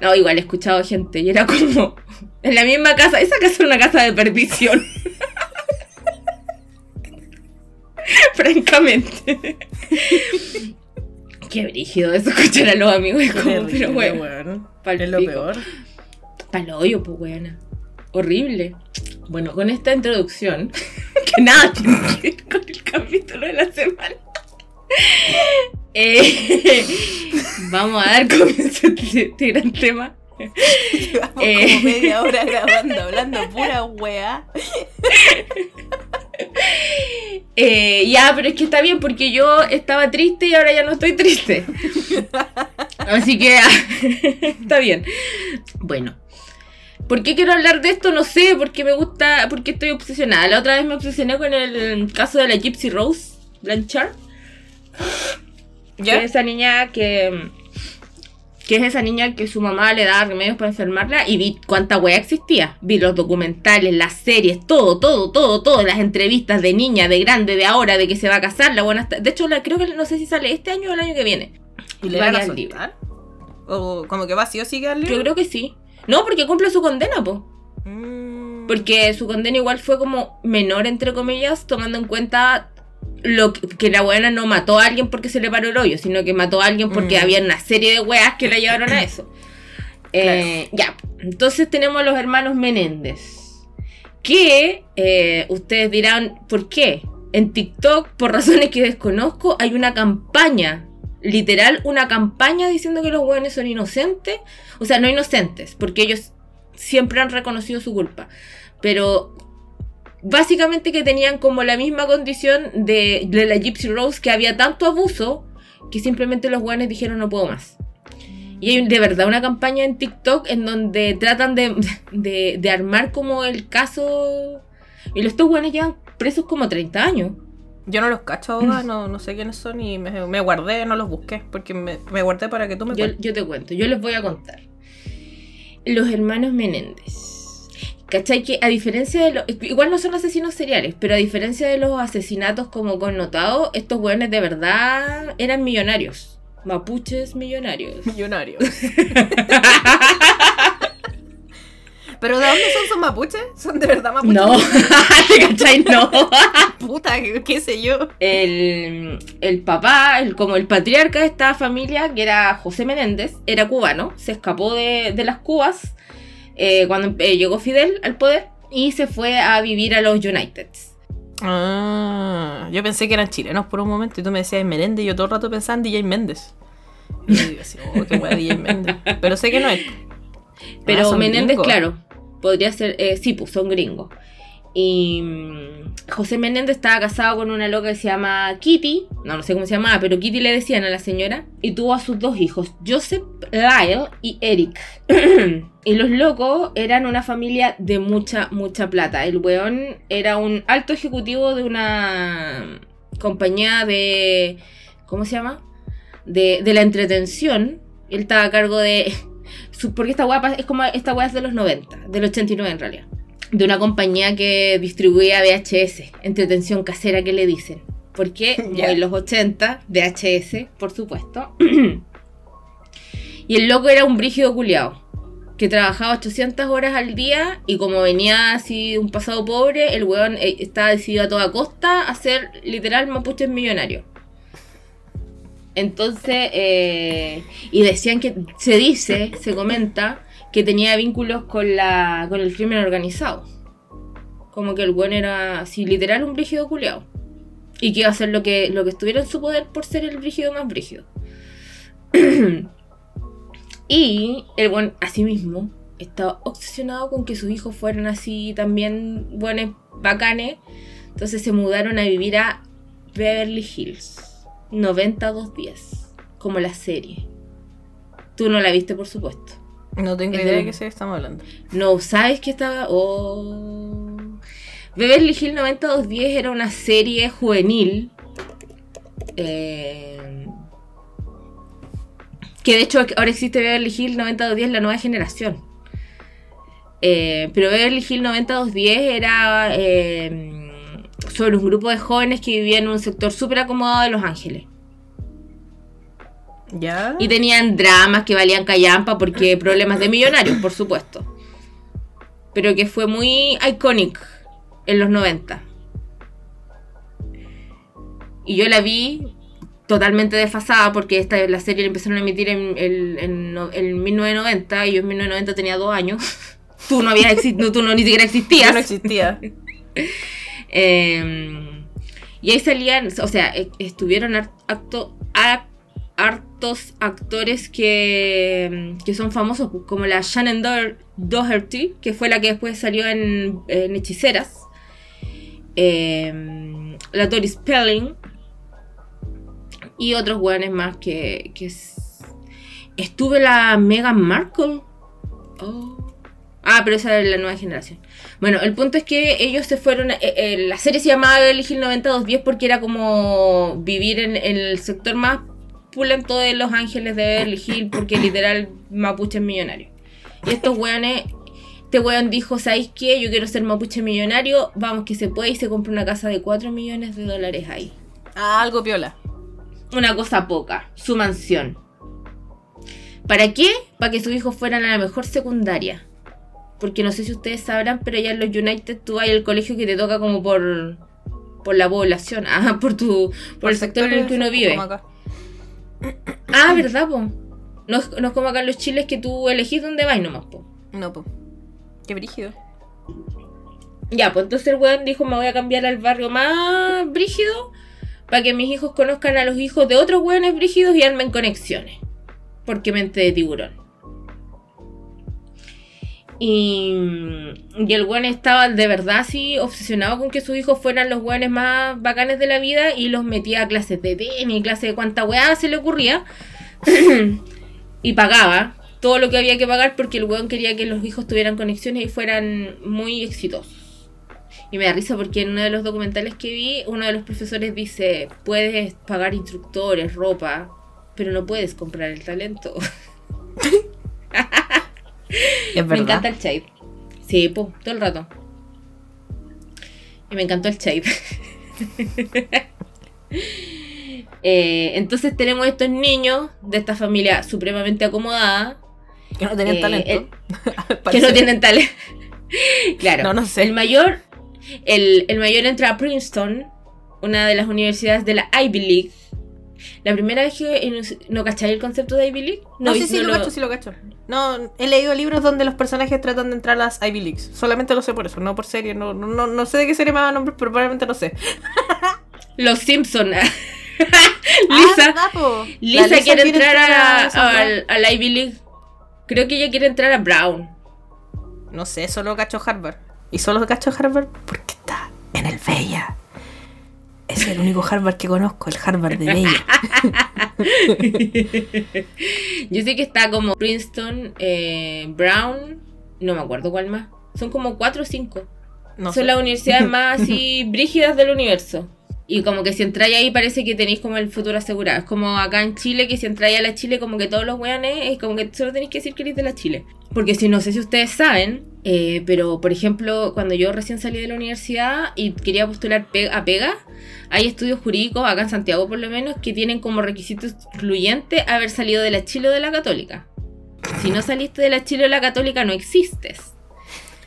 No, igual he escuchado gente y era como en la misma casa. Esa casa era una casa de perdición. Francamente. Qué brígido eso escuchar a los amigos. Es como, pero bueno, pa'l Es lo peor. Pa'l hoyo, pues weona. Horrible. Bueno, con esta introducción, que nada tiene que ver con el capítulo de la semana. eh, vamos a dar comienzo a este, este gran tema. Llevamos Eh. como media hora grabando, hablando pura weá. Eh, ya, pero es que está bien porque yo estaba triste y ahora ya no estoy triste. Así que está bien. Bueno. ¿Por qué quiero hablar de esto? No sé, porque me gusta, porque estoy obsesionada. La otra vez me obsesioné con el caso de la Gypsy Rose Blanchard. Que ¿Ya? es esa niña que. Que es esa niña que su mamá le daba remedios para enfermarla y vi cuánta wea existía. Vi los documentales, las series, todo, todo, todo, todo. Las entrevistas de niña, de grande, de ahora, de que se va a casar. La buena De hecho, la, creo que no sé si sale este año o el año que viene. ¿Y le Va a van a soltar? ¿O como que va sí o sí? Yo creo que sí. No, porque cumple su condena, po. Mm. Porque su condena igual fue como menor, entre comillas, tomando en cuenta lo que, que la buena no mató a alguien porque se le paró el hoyo, sino que mató a alguien porque Mm. había una serie de weas que la llevaron a eso. Eh, ya, entonces tenemos a los hermanos Menéndez. Que eh, ustedes dirán, ¿por qué? En TikTok, por razones que desconozco, hay una campaña, literal, una campaña diciendo que los hueones son inocentes. O sea, no inocentes, porque ellos siempre han reconocido su culpa. Pero básicamente que tenían como la misma condición de, la Gypsy Rose, que había tanto abuso que simplemente los hueones dijeron no puedo más. Y hay de verdad una campaña en TikTok en donde tratan de, de, armar como el caso. Y los estos hueones llevan presos como 30 años. Yo no los cacho ahora, no, no sé quiénes son y me, me guardé, no los busqué, porque me, me guardé para que tú me Yo, cuentes. yo te cuento, yo les voy a contar. Los hermanos Menéndez. ¿Cachai? Que a diferencia de los. Igual no son asesinos seriales, pero a diferencia de los asesinatos como connotados, estos hueones de verdad eran millonarios. Mapuches millonarios. Millonarios. ¿Pero de dónde son? ¿Son mapuches? ¿Son de verdad mapuches? No, ¿te cachai? No. Puta, qué, sé yo. El, el papá, el, como el patriarca de esta familia, que era José Menéndez, era cubano, se escapó de, de las Cubas eh, cuando eh, llegó Fidel al poder y se fue a vivir a los Uniteds. Ah, yo pensé que eran chilenos por un momento y tú me decías Menéndez y yo todo el rato pensaba en DJ Méndez. Y yo digo así, oh, qué guay DJ Méndez. Pero sé que no es. Pero Ah, Menéndez, gringos. claro, podría ser, eh, sí, pues son gringos. Y mm, José Menéndez estaba casado con una loca que se llama Kitty, no, no sé cómo se llamaba, pero Kitty le decían a la señora, y tuvo a sus dos hijos, Joseph Lyle y Eric. y los locos eran una familia de mucha, mucha plata. El weón era un alto ejecutivo de una compañía de, ¿cómo se llama? De, de la entretención. Él estaba a cargo de porque esta weá es como esta weá es de los 90, del 89 en realidad. De una compañía que distribuía VHS, entretención casera que le dicen. Porque Ya. en los 80, VHS, por supuesto. y el loco era un brígido culiao. Que trabajaba 800 horas al día y como venía así un pasado pobre, el weón eh, estaba decidido a toda costa a ser literal mapuches millonario. Entonces, eh, y decían que se dice, se comenta, que tenía vínculos con la con el crimen organizado. Como que el buen era así, literal, un brígido culeado. Y que iba a hacer lo que, lo que estuviera en su poder por ser el brígido más brígido. y el buen, asimismo, estaba obsesionado con que sus hijos fueran así también buenos, bacanes. Entonces se mudaron a vivir a Beverly Hills. 9210. Como la serie. Tú no la viste, por supuesto. No tengo Es idea de- qué se estamos hablando. No sabes que estaba. Oh. Beverly Hills 9210 era una serie juvenil. eh, que de hecho ahora existe Beverly Hills 9210, la nueva generación. Eh, pero Beverly Hills 9210 era eh, sobre un grupo de jóvenes que vivían en un sector súper acomodado de Los Ángeles. ¿Ya? Y tenían dramas que valían callampa porque problemas de millonarios, por supuesto. Pero que fue muy iconic en los 90. Y yo la vi totalmente desfasada porque esta, la serie la empezaron a emitir en, en- en en 1990 y yo en 1990 tenía dos años. Tú no habías no, tú no ni siquiera existías. No existía. Eh, y ahí salían, o sea, e- estuvieron acto, har- harto estos actores que, que son famosos, pues, como la Shannon Do- Doherty, que fue la que después salió en, Hechiceras, eh, la Tori Spelling y otros weones más que, que estuve la Meghan Markle. Oh. Ah, pero esa es la nueva generación. Bueno, el punto es que ellos se fueron. eh, eh, la serie se llamaba Beverly Hills 9210 porque era como vivir en, en el sector más pulento de Los Ángeles de Beverly Hills, porque literal mapuche es millonario. Y estos weones. Este weón dijo: ¿Sabéis qué? Yo quiero ser mapuche millonario. Vamos, que se puede. Y se compra una casa de 4 millones de dólares ahí. Ah, algo piola. Una cosa poca. Su mansión. ¿Para qué? Para que sus hijos fueran a la mejor secundaria. Porque no sé si ustedes sabrán, pero allá en los United tú hay el colegio que te toca como por por la población, ah, por tu por el sector en el que uno vive. Como acá. Ah, ¿verdad, po? No es, no es como acá en los chiles que tú elegís dónde vas nomás, po. No, po. Qué brígido. Ya, pues entonces el weón dijo, me voy a cambiar al barrio más brígido para que mis hijos conozcan a los hijos de otros weones brígidos y armen conexiones. Porque mente de tiburón. Y, y el weón estaba de verdad así obsesionado con que sus hijos fueran los weones más bacanes de la vida y los metía a clases de tenis, clases de cuanta weá se le ocurría. y pagaba todo lo que había que pagar porque el weón quería que los hijos tuvieran conexiones y fueran muy exitosos. Y me da risa porque en uno de los documentales que vi, uno de los profesores dice, puedes pagar instructores, ropa, pero no puedes comprar el talento. Es Me encanta el Shade. Sí, po, todo el rato. Y me encantó el Shade. Eh, entonces tenemos estos niños de esta familia supremamente acomodada Que no tenían Eh, talento. Al que no tienen talento. claro. No, no sé. El mayor, el, el mayor entra a Princeton, una de las universidades de la Ivy League. La primera vez que no cacháis el concepto de Ivy League. No, sí, sí, no lo cacho, sí lo cacho. No, he leído libros donde los personajes tratan de entrar a las Ivy Leagues. Solamente lo sé por eso, no por serie. No, no, no, sé de qué serie me van a nombrar, pero probablemente no sé. Los Simpson. Lisa, Ah. Lisa, La quiere entrar a, al, a la Ivy League. Creo que ella quiere entrar a Brown. No sé, solo cacho Harvard. Y solo cacho Harvard porque está en el Bella. Es el único Harvard que conozco, el Harvard de Bella. Yo sé que está como Princeton, eh, Brown, no me acuerdo cuál más. Son como cuatro o cinco. No Son sé. las universidades más así brígidas del universo. Y como que si entráis ahí parece que tenéis como el futuro asegurado. Es como acá en Chile, que si entráis a la Chile, como que todos los weones, es como que solo tenéis que decir que eres de la Chile. Porque si no sé si ustedes saben, eh, pero por ejemplo, cuando yo recién salí de la universidad y quería postular a pega, hay estudios jurídicos, acá en Santiago por lo menos, que tienen como requisito excluyente haber salido de la Chile o de la Católica. Si no saliste de la Chile o la Católica, no existes.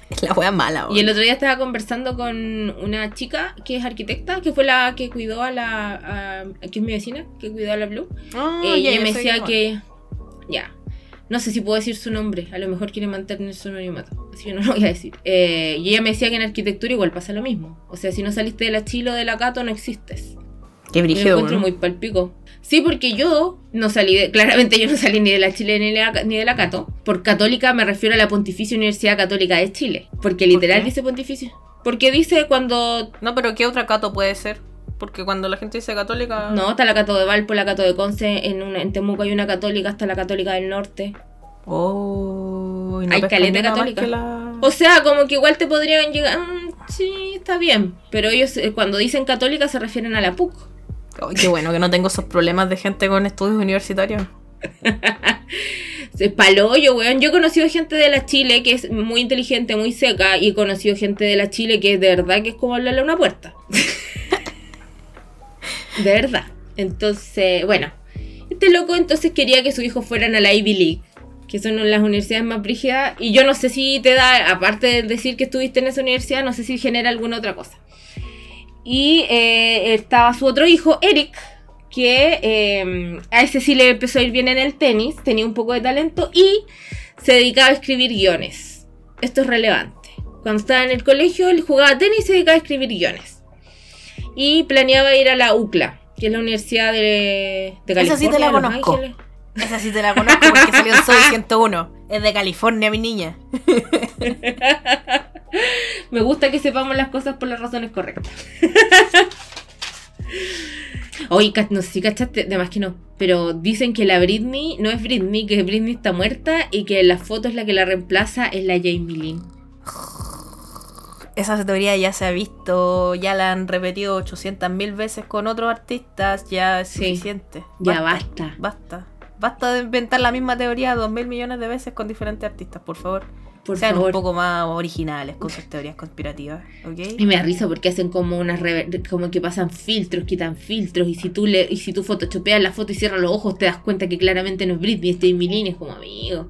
La wea mala, Y el otro día estaba conversando con una chica que es arquitecta, que fue la que cuidó a la. a- que es mi vecina, que cuidó a la Blue. Ah, Eh, y ella me decía que. Ya. No sé si puedo decir su nombre, a lo mejor quiere mantener su anonimato, así que no lo voy a decir. Eh, y ella me decía que en arquitectura igual pasa lo mismo. O sea, si no saliste de la Chile o de la Cato, no existes. Qué brígido, encuentro weón. muy palpico. Sí, porque yo no salí de, claramente yo no salí ni de la Chile ni de la, ni de la Cato. Por católica me refiero a la Pontificia Universidad Católica de Chile. Porque literal dice pontificio. Porque dice cuando... No, pero ¿qué otra cato puede ser? Porque cuando la gente dice católica. No, está la Cato de Valpo, la Cato de Conce, en, una, en Temuco hay una católica, hasta la Católica del Norte. Oh, no Hay caleta católica. la- O sea, como que igual te podrían llegar... mm, sí, está bien. Pero ellos eh, cuando dicen católica se refieren a la PUC. Ay, qué bueno que no tengo esos problemas de gente con estudios universitarios. Es palollo, weón. Yo he conocido gente de la Chile que es muy inteligente, muy seca, y he conocido gente de la Chile que es de verdad que es como hablarle a una puerta. de verdad. Entonces, bueno. Este loco entonces quería que sus hijos fueran a la Ivy League, que son las universidades más brígidas, y yo no sé si te da, aparte de decir que estuviste en esa universidad, no sé si genera alguna otra cosa. Y eh, estaba su otro hijo, Eric, que eh, a ese sí le empezó a ir bien en el tenis, tenía un poco de talento y se dedicaba a escribir guiones. Esto es relevante. Cuando estaba en el colegio, él jugaba tenis y se dedicaba a escribir guiones. Y planeaba ir a la UCLA, que es la Universidad de, de Esa sí te la California, conozco. Esa sí te la conozco porque salió en Soy 101. Es de California, mi niña. Me gusta que sepamos las cosas por las razones correctas. Oye, no sé si cachaste, además que no, pero dicen que la Britney no es Britney, que Britney está muerta y que la foto es la que la reemplaza es la Jamie Lynn. Esa teoría ya se ha visto, ya la han repetido 800.000 veces con otros artistas, ya es Sí. suficiente. Ya basta. Basta. Basta de inventar la misma teoría dos mil millones de veces con diferentes artistas, por favor. Por Sean favor. un poco más originales con sus teorías conspirativas, ¿ok? Y me da risa porque hacen como unas como que pasan filtros, quitan filtros y si tú le y si tú photoshopeas la foto y cierras los ojos te das cuenta que claramente no es Britney, es Jamie Lynn, es como amigo.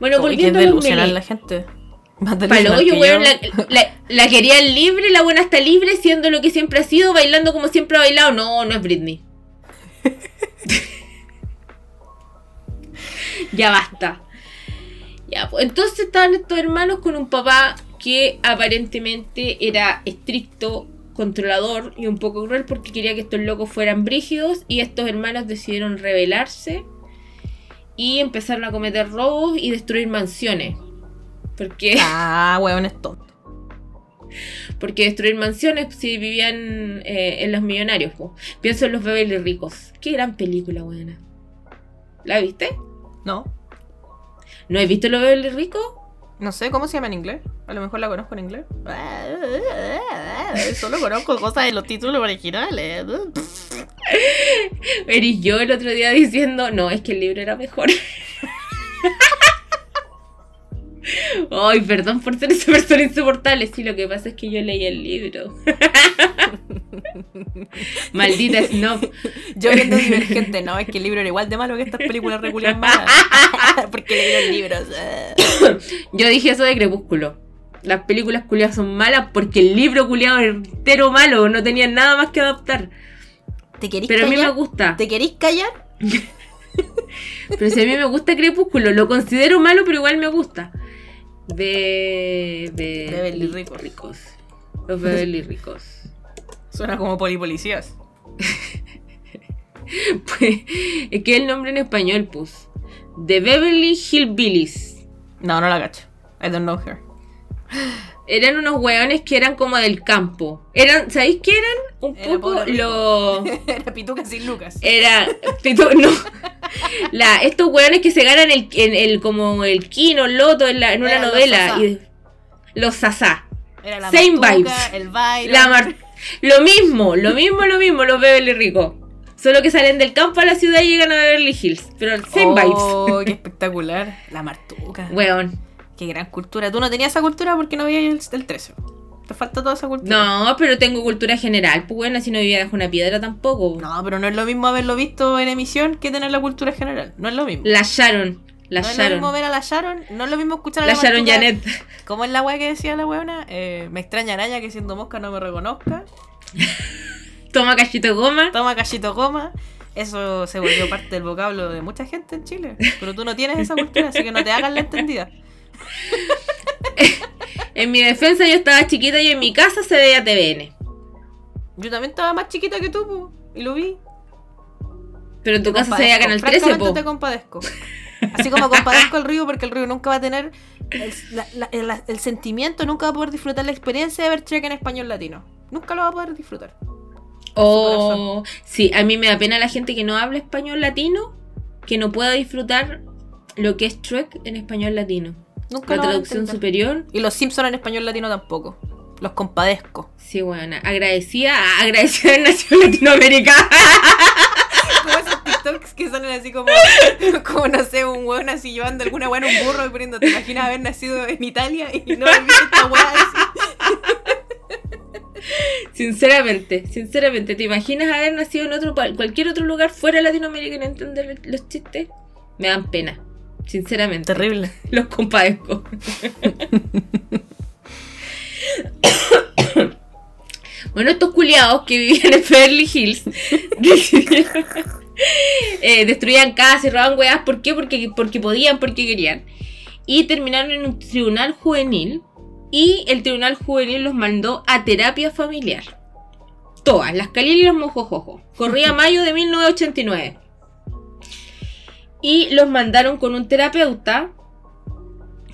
Bueno, que volviendo a los memes. la gente. Palo yo. la, la, la querían libre, la buena está libre, siendo lo que siempre ha sido, bailando como siempre ha bailado. No, no es Britney. ya basta. Ya, pues entonces estaban estos hermanos con un papá que aparentemente era estricto, controlador y un poco cruel porque quería que estos locos fueran brígidos y estos hermanos decidieron rebelarse y empezaron a cometer robos y destruir mansiones. Porque... Ah, weón, es tonto. Porque destruir mansiones si vivían eh, en los millonarios. po. Pienso en los Beverly ricos. Qué gran película, buena. ¿La viste? No. ¿No has visto los Beverly ricos? No sé, ¿cómo se llama en inglés? A lo mejor la conozco en inglés. Solo conozco cosas de los títulos originales. Eres yo el otro día diciendo, no, es que el libro era mejor. Ay, perdón por ser esa persona insoportable. Sí, lo que pasa es que yo leí el libro. Maldita snob. Yo viendo Divergente, no, es que el libro era igual de malo que estas películas reculiadas malas. Porque leí los libros. Yo dije eso de Crepúsculo. Las películas culiadas son malas porque el libro culiado es entero malo. No tenían nada más que adaptar. ¿Te querís Pero a mí me callar? gusta. ¿Te querís callar? Pero si a mí me gusta Crepúsculo, lo considero malo, pero igual me gusta. De. De. Beverly Ricos. ricos. Los Beverly ricos. Suena como polipolicías. Pues, es que el nombre en español, pues. The Beverly Hillbillies. No, no la cacho. I don't know her. Eran unos hueones que eran como del campo. Eran, ¿sabéis qué eran? Un Era poco los. Era Pituca sin Lucas. Era. pito- no. La, estos hueones que se ganan el, en el, como el kino, el loto en, la- en una Eran los novela. sasá. y- los sasá. Era la Same Martuca, vibes. el baile. La mar- lo mismo, lo mismo, lo mismo, los Beverly ricos. Solo que salen del campo a la ciudad y llegan a Beverly Hills. Pero same oh, vibes. qué espectacular. La Martuca. Weón. Qué gran cultura. Tú no tenías esa cultura porque no veías el, el 13. Te falta toda esa cultura. No, pero tengo cultura general. Pues bueno, si no vivía bajo una piedra tampoco. No, pero no es lo mismo haberlo visto en emisión que tener la cultura general. No es lo mismo. La Sharon. La no es lo mismo ver a la Sharon. No es lo mismo escuchar a La la, Sharon Martuca. Janet. ¿Cómo es la weá que decía la weona? Eh, me extraña araña que siendo mosca no me reconozca. Toma cachito goma. Toma cachito goma. Eso se volvió parte del vocablo de mucha gente en Chile. Pero tú no tienes esa cultura, así que no te hagas la entendida. En mi defensa yo estaba chiquita y en mi casa se veía TVN. Yo también estaba más chiquita que tú, po, y lo vi. Pero en tu Te casa se veía Canal 13, francamente po. te compadezco. Así como compadezco al río porque el río nunca va a tener el, la- la- el- el sentimiento, nunca va a poder disfrutar la experiencia de ver Trek en español latino. Nunca lo va a poder disfrutar. Oh, sí, a mí me da pena la gente que no habla español latino, que no pueda disfrutar lo que es Trek en español latino. Nunca La traducción superior, Y los Simpsons en español latino tampoco. Los compadezco. sí, bueno, agradecida, agradecida en Nación Latinoamérica. TikToks que salen así como, como no sé, un weón así llevando alguna weá en un burro y poniendo, ¿te imaginas haber nacido en Italia y no haber visto esta weá así? Sinceramente, sinceramente, ¿te imaginas haber nacido en otro cualquier otro lugar fuera de Latinoamérica y no entender los chistes? Me dan pena, sinceramente. Terrible. Los compadezco. bueno, estos culiados que vivían en Beverly Hills eh, destruían casas y robaban weas. ¿Por qué? Porque, porque podían, porque querían. Y terminaron en un tribunal juvenil. Y el tribunal juvenil los mandó a terapia familiar. Todas, las Khalil y los Mojojojo. Corría mayo de 1989. Y los mandaron con un terapeuta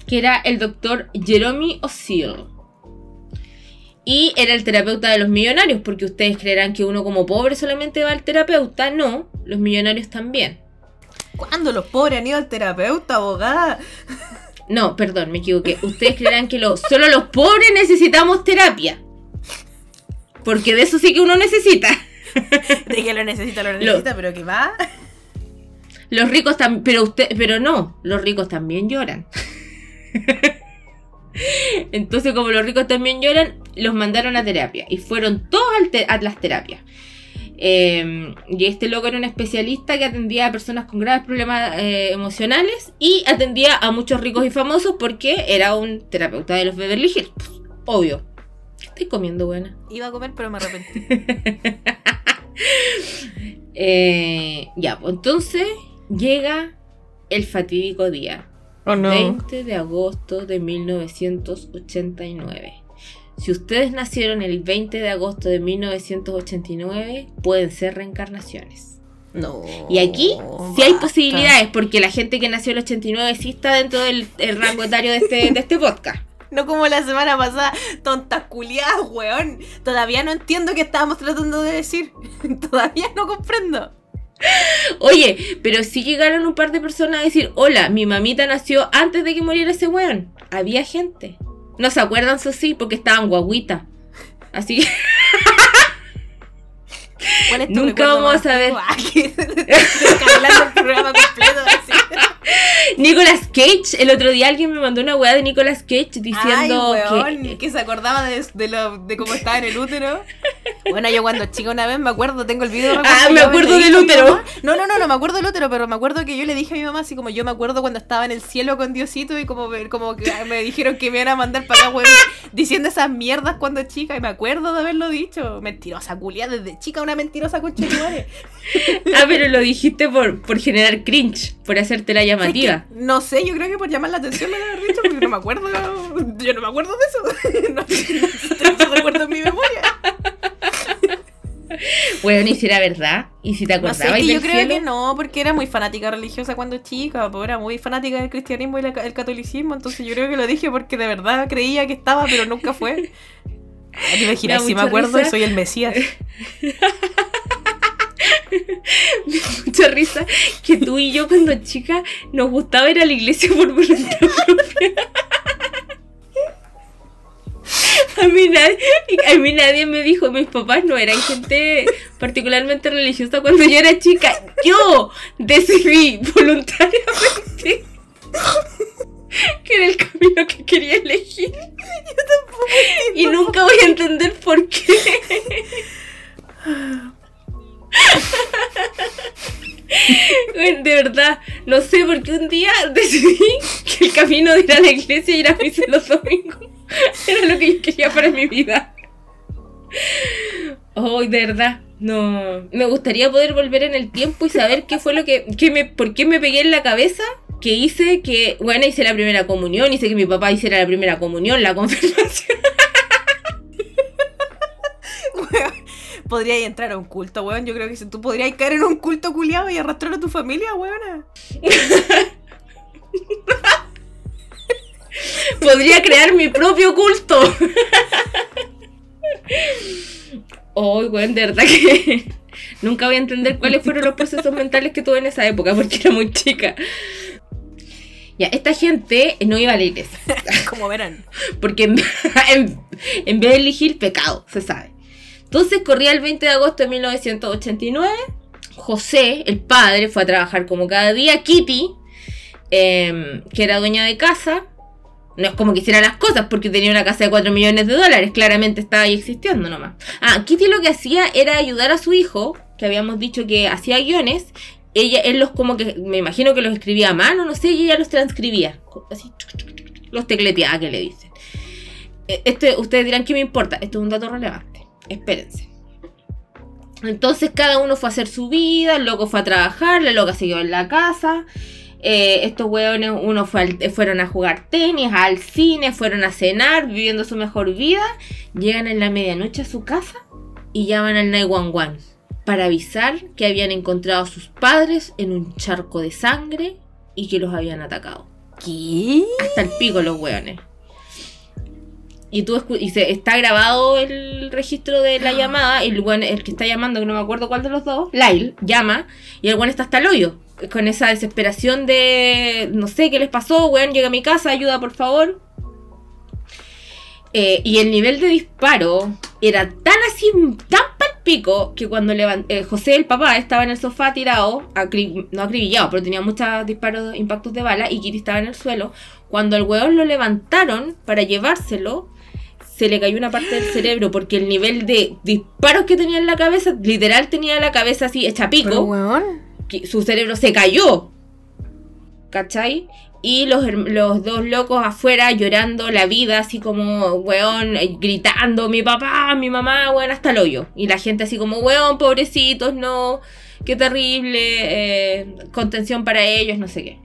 que era el doctor Jeremy O'Seal. Y era el terapeuta de los millonarios, porque ustedes creerán que uno como pobre solamente va al terapeuta. No, los millonarios también. ¿Cuándo los pobres han ido al terapeuta, abogada? No, perdón, me equivoqué. Ustedes creerán que lo- solo los pobres necesitamos terapia. Porque de eso sí que uno necesita. De que lo necesita, lo necesita, pero que va. Los ricos también, pero usted, pero no, los ricos también lloran. Entonces, como los ricos también lloran, los mandaron a terapia. Y fueron todos al te- a las terapias. Eh, y este loco era un especialista que atendía a personas con graves problemas eh, emocionales y atendía a muchos ricos y famosos porque era un terapeuta de los Beverly Hills. Pues, obvio. ¿Qué estoy comiendo, buena? Iba a comer, pero me arrepentí. Eh, ya, pues entonces llega el fatídico día. Oh 20 de agosto de 1989. Si ustedes nacieron el 20 de agosto de 1989, pueden ser reencarnaciones. No. Y aquí sí hay posibilidades, porque la gente que nació el 89 sí está dentro del el rango etario de este, de este podcast. No como la semana pasada, tontas culiadas, weón. Todavía no entiendo qué estábamos tratando de decir. Todavía no comprendo. Oye, pero sí llegaron un par de personas a decir, hola, mi mamita nació antes de que muriera ese weón. Había gente. No se acuerdan, eso sí, porque estaban guaguita. Así que ¿Cuál es tu Nunca vamos a Descarrilando el programa completo. así. Nicolas Cage, el otro día alguien me mandó una weá de Nicolas Cage diciendo Ay, weón, que... que... se acordaba de, de, lo, de cómo estaba en el útero. Bueno, yo cuando chica una vez me acuerdo, tengo el video. de Ah, me acuerdo del útero. No, no, no, no me acuerdo del útero, pero me acuerdo que yo le dije a mi mamá así como yo me acuerdo cuando estaba en el cielo con Diosito y como, como que me dijeron que me iban a mandar para acá, weón, diciendo esas mierdas cuando chica y me acuerdo de haberlo dicho. Mentirosa, culia, desde chica una mentirosa concha. Ah, pero lo dijiste por, por generar cringe, por hacerte la llamativa. Es que, no sé, yo creo que por llamar la atención me lo haber dicho porque no me acuerdo. Yo no me acuerdo de eso. No, no recuerdo en mi memoria. Bueno, y si era verdad, y si te No sé, acordabas es que yo creo cielo. que no, porque era muy fanática religiosa cuando chica, pues era muy fanática del cristianismo y la- el catolicismo, entonces yo creo que lo dije porque de verdad creía que estaba, pero nunca fue. Da Si me acuerdo, risa. soy el Mesías. mucha risa que tú y yo cuando chica nos gustaba ir a la iglesia por voluntad propia. A mí, nadie, a mí nadie me dijo, mis papás no eran gente particularmente religiosa cuando yo era chica. Yo decidí voluntariamente que era el camino que quería elegir. Y nunca voy a entender por qué. De verdad, no sé por qué un día decidí que el camino de ir a la iglesia y ir a misa los domingos era lo que yo quería para mi vida. Oh, de verdad, no. Me gustaría poder volver en el tiempo y saber qué fue lo que, qué me, por qué me pegué en la cabeza que hice que, bueno, hice la primera comunión, hice que mi papá hiciera la primera comunión, la confirmación. Weón, Podrías entrar a un culto, weón. Yo creo que si tú podrías caer en un culto culiado y arrastrar a tu familia, weón. Podría crear mi propio culto. Oh, bueno, de verdad que nunca voy a entender cuáles fueron los procesos mentales que tuve en esa época, porque era muy chica. Ya, esta gente no iba a la iglesia, Como verán. porque en, en- en vez de elegir pecado, se sabe. Entonces corría el 20 de agosto de 1989. José, el padre, fue a trabajar como cada día. Kitty, em, que era dueña de casa, no es como que hiciera las cosas porque tenía una casa de 4 millones de dólares, claramente estaba ahí existiendo nomás. Ah, Kitty lo que hacía era ayudar a su hijo, que habíamos dicho que hacía guiones. Ella, él los como que, me imagino que los escribía a mano, no sé, y ella los transcribía. Así, los tecleteaba, que le dicen. Eh, Este, ustedes dirán, ¿qué me importa? Esto es un dato relevante. Espérense. Entonces cada uno fue a hacer su vida, el loco fue a trabajar, la loca se quedó en la casa. Eh, estos hueones, uno fue al- fueron a jugar tenis, al cine, fueron a cenar, viviendo su mejor vida. Llegan en la medianoche a su casa y llaman al 911 para avisar que habían encontrado a sus padres en un charco de sangre y que los habían atacado. ¿Qué? Hasta el pico los hueones. Y tú y se está grabado el registro de la llamada, y el, weón- el que está llamando, que no me acuerdo cuál de los dos, Lyle, llama, y el weón está hasta el hoyo. Con esa desesperación de no sé qué les pasó, weón, llega a mi casa, ayuda por favor. Eh, y el nivel de disparo era tan así, tan palpico, que cuando levan- eh, José, el papá, estaba en el sofá tirado, acri- no acribillado, pero tenía muchos disparos, impactos de bala, y Kitty estaba en el suelo. Cuando el weón lo levantaron para llevárselo, se le cayó una parte del cerebro porque el nivel de disparos que tenía en la cabeza, literal tenía la cabeza así hecha pico que su cerebro se cayó. ¿Cachai? Y los, los dos locos afuera llorando la vida, así como, weón, eh, gritando, mi papá, mi mamá, weón, hasta el hoyo. Y la gente así como, weón, pobrecitos, no, qué terrible, eh, contención para ellos, no sé qué.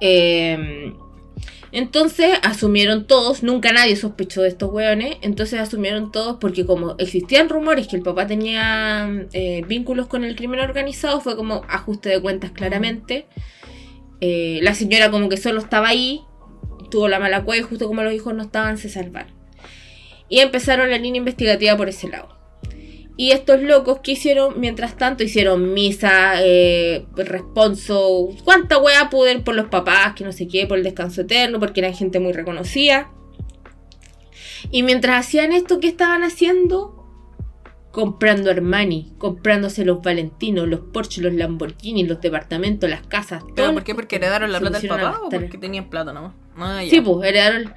Eh, entonces asumieron todos, nunca nadie sospechó de estos weones, entonces asumieron todos porque como existían rumores que el papá tenía eh, vínculos con el crimen organizado, fue como ajuste de cuentas claramente. Eh, la señora como que solo estaba ahí, tuvo la mala cueva y justo como los hijos no estaban, se salvaron. Y empezaron la línea investigativa por ese lado. Y estos locos que hicieron, mientras tanto, hicieron misa, eh, responso, cuánta weá pudieron por los papás, que no sé qué, por el descanso eterno, porque eran gente muy reconocida. Y mientras hacían esto, ¿qué estaban haciendo? Comprando Armani, comprándose los Valentinos, los Porsche, los Lamborghini, los departamentos, las casas. ¿Pero todo por qué? ¿Porque heredaron la plata del pusieron a papá o porque tenían plata nomás? Ah. Sí, pues, heredaron.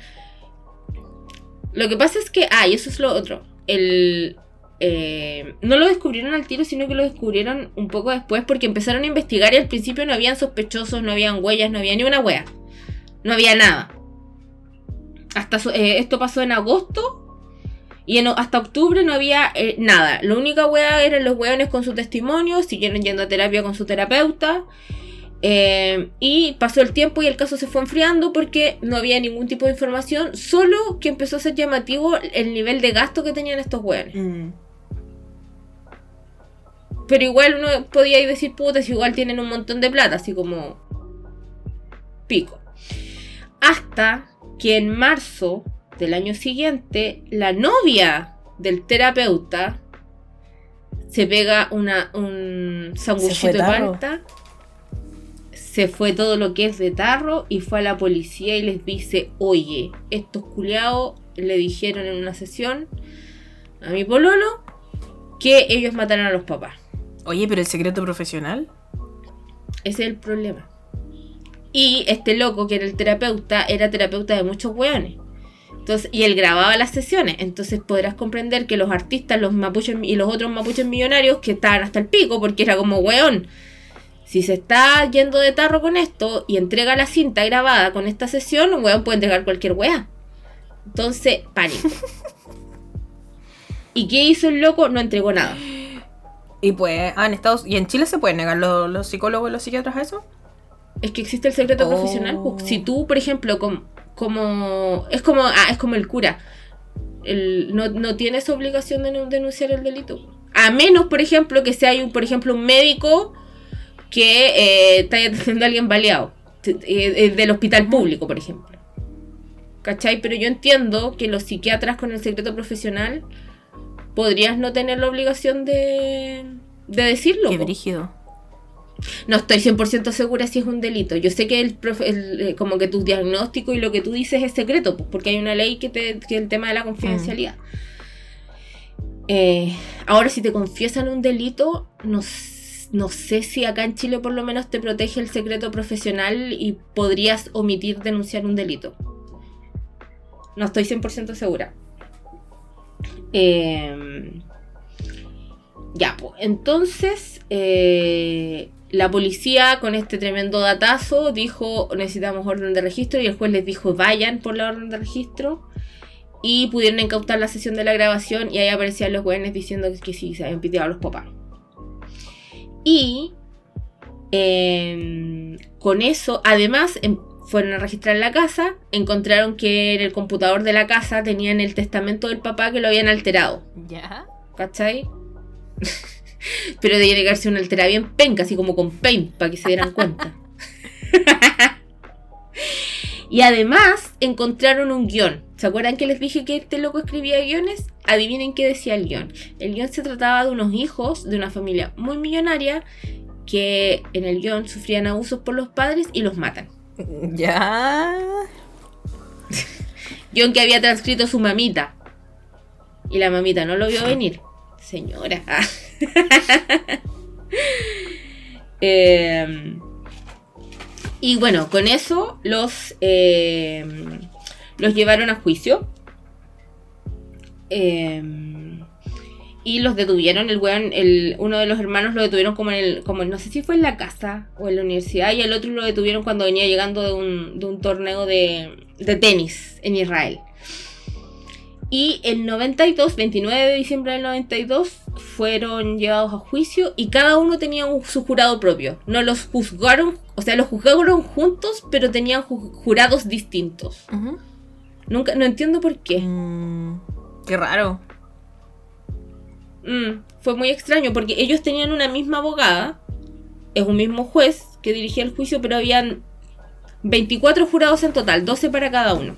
Lo que pasa es que, ah, y eso es lo otro. El. Eh, no lo descubrieron al tiro, sino que lo descubrieron un poco después porque empezaron a investigar y al principio no habían sospechosos, no habían huellas, no había ni una wea. No había nada. Hasta eh, esto pasó en agosto y hasta octubre no había eh, nada. La única wea eran los weones con su testimonio, siguieron yendo a terapia con su terapeuta. Y pasó el tiempo y el caso se fue enfriando porque no había ningún tipo de información, solo que empezó a ser llamativo el nivel de gasto que tenían estos hueones. Mm. Pero igual uno podía ir decir, putas, igual tienen un montón de plata, así como pico. Hasta que en marzo del año siguiente, la novia del terapeuta se pega una, un sanguchito de palta. Se fue todo lo que es de tarro y fue a la policía y les dice, oye, estos culiados le dijeron en una sesión a mi pololo que ellos mataron a los papás. Oye, pero el secreto profesional. Ese es el problema. Y este loco, que era el terapeuta, era terapeuta de muchos weones. Entonces, y él grababa las sesiones. Entonces podrás comprender que los artistas, los mapuches y los otros mapuches millonarios que estaban hasta el pico, porque era como weón. Si se está yendo de tarro con esto y entrega la cinta grabada con esta sesión, un weón puede entregar cualquier wea. Entonces, pánico. ¿Y qué hizo el loco? No entregó nada. Y pues, ah, en Estados ¿Y en Chile se pueden negar los, los psicólogos y los psiquiatras a eso? Es que existe el secreto Oh. profesional. pues. Si tú, por ejemplo, com- como. Es como. Ah, es como el cura. El- no, no tienes obligación de denunciar el delito. A menos, por ejemplo, que sea un, por ejemplo, un médico que eh, está atendiendo a alguien baleado. Eh, eh, del hospital público, por ejemplo. ¿Cachai? Pero yo entiendo que los psiquiatras con el secreto profesional podrías no tener la obligación de, de decirlo. Qué brígido. No estoy 100% segura si es un delito. Yo sé que el, profe- el, eh, como que tu diagnóstico y lo que tú dices es secreto, porque hay una ley que te que el tema de la confidencialidad. Eh, ahora, si te confiesan un delito, no, no sé si acá en Chile por lo menos te protege el secreto profesional y podrías omitir denunciar un delito. No estoy 100% segura. Eh, ya, pues, entonces eh, la policía con este tremendo datazo dijo necesitamos orden de registro y el juez les dijo vayan por la orden de registro y pudieron incautar la sesión de la grabación y ahí aparecían los jóvenes diciendo que, que sí, se habían piteado a los papás. Y em, con eso, además, em, fueron a registrar la casa, encontraron que en el computador de la casa tenían el testamento del papá que lo habían alterado. ¿Ya? ¿Cachai? Pero de llegarse una altera bien penca, así como con paint, para que se dieran cuenta. y además encontraron un guion. ¿Se acuerdan que les dije que este loco escribía guiones? Adivinen qué decía el guion. El guion se trataba de unos hijos de una familia muy millonaria que en el guion sufrían abusos por los padres y los matan. ¿Ya? Guión que había transcrito su mamita. Y la mamita no lo vio venir. Señora. Eh, y bueno, con eso los, eh, los llevaron a juicio. Eh, y los detuvieron. El weón, el, uno de los hermanos lo detuvieron como en el, como no sé si fue en la casa o en la universidad. Y el otro lo detuvieron cuando venía llegando de un, de un torneo de, de tenis en Israel. Y el 92, 29 de diciembre del 92, fueron llevados a juicio y cada uno tenía un- su jurado propio. No los juzgaron, o sea, los juzgaron juntos, pero tenían ju- jurados distintos. Nunca, no entiendo por qué. Mm, qué raro. Mm, fue muy extraño porque ellos tenían una misma abogada, es un mismo juez que dirigía el juicio, pero habían 24 jurados en total, 12 para cada uno.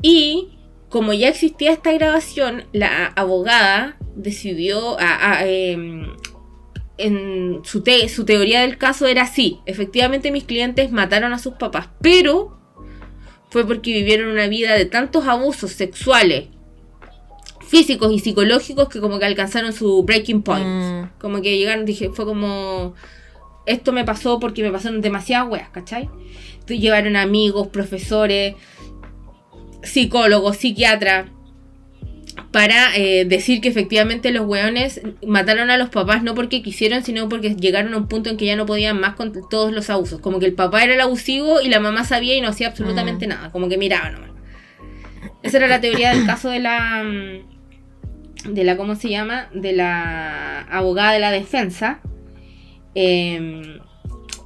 Y como ya existía esta grabación, la abogada decidió, em, en su, su teoría del caso era así, efectivamente mis clientes mataron a sus papás, pero fue porque vivieron una vida de tantos abusos sexuales, físicos y psicológicos que como que alcanzaron su breaking point. Mm. Como que llegaron, dije, fue como, esto me pasó porque me pasaron demasiadas weas, ¿cachai? Entonces llevaron amigos, profesores, psicólogos, psiquiatras, para eh, decir que efectivamente los weones mataron a los papás no porque quisieron, sino porque llegaron a un punto en que ya no podían más con todos los abusos. Como que el papá era el abusivo y la mamá sabía y no hacía absolutamente nada, como que miraba nomás. Esa era la teoría del caso de la... De la, ¿cómo se llama? De la abogada de la defensa. Eh,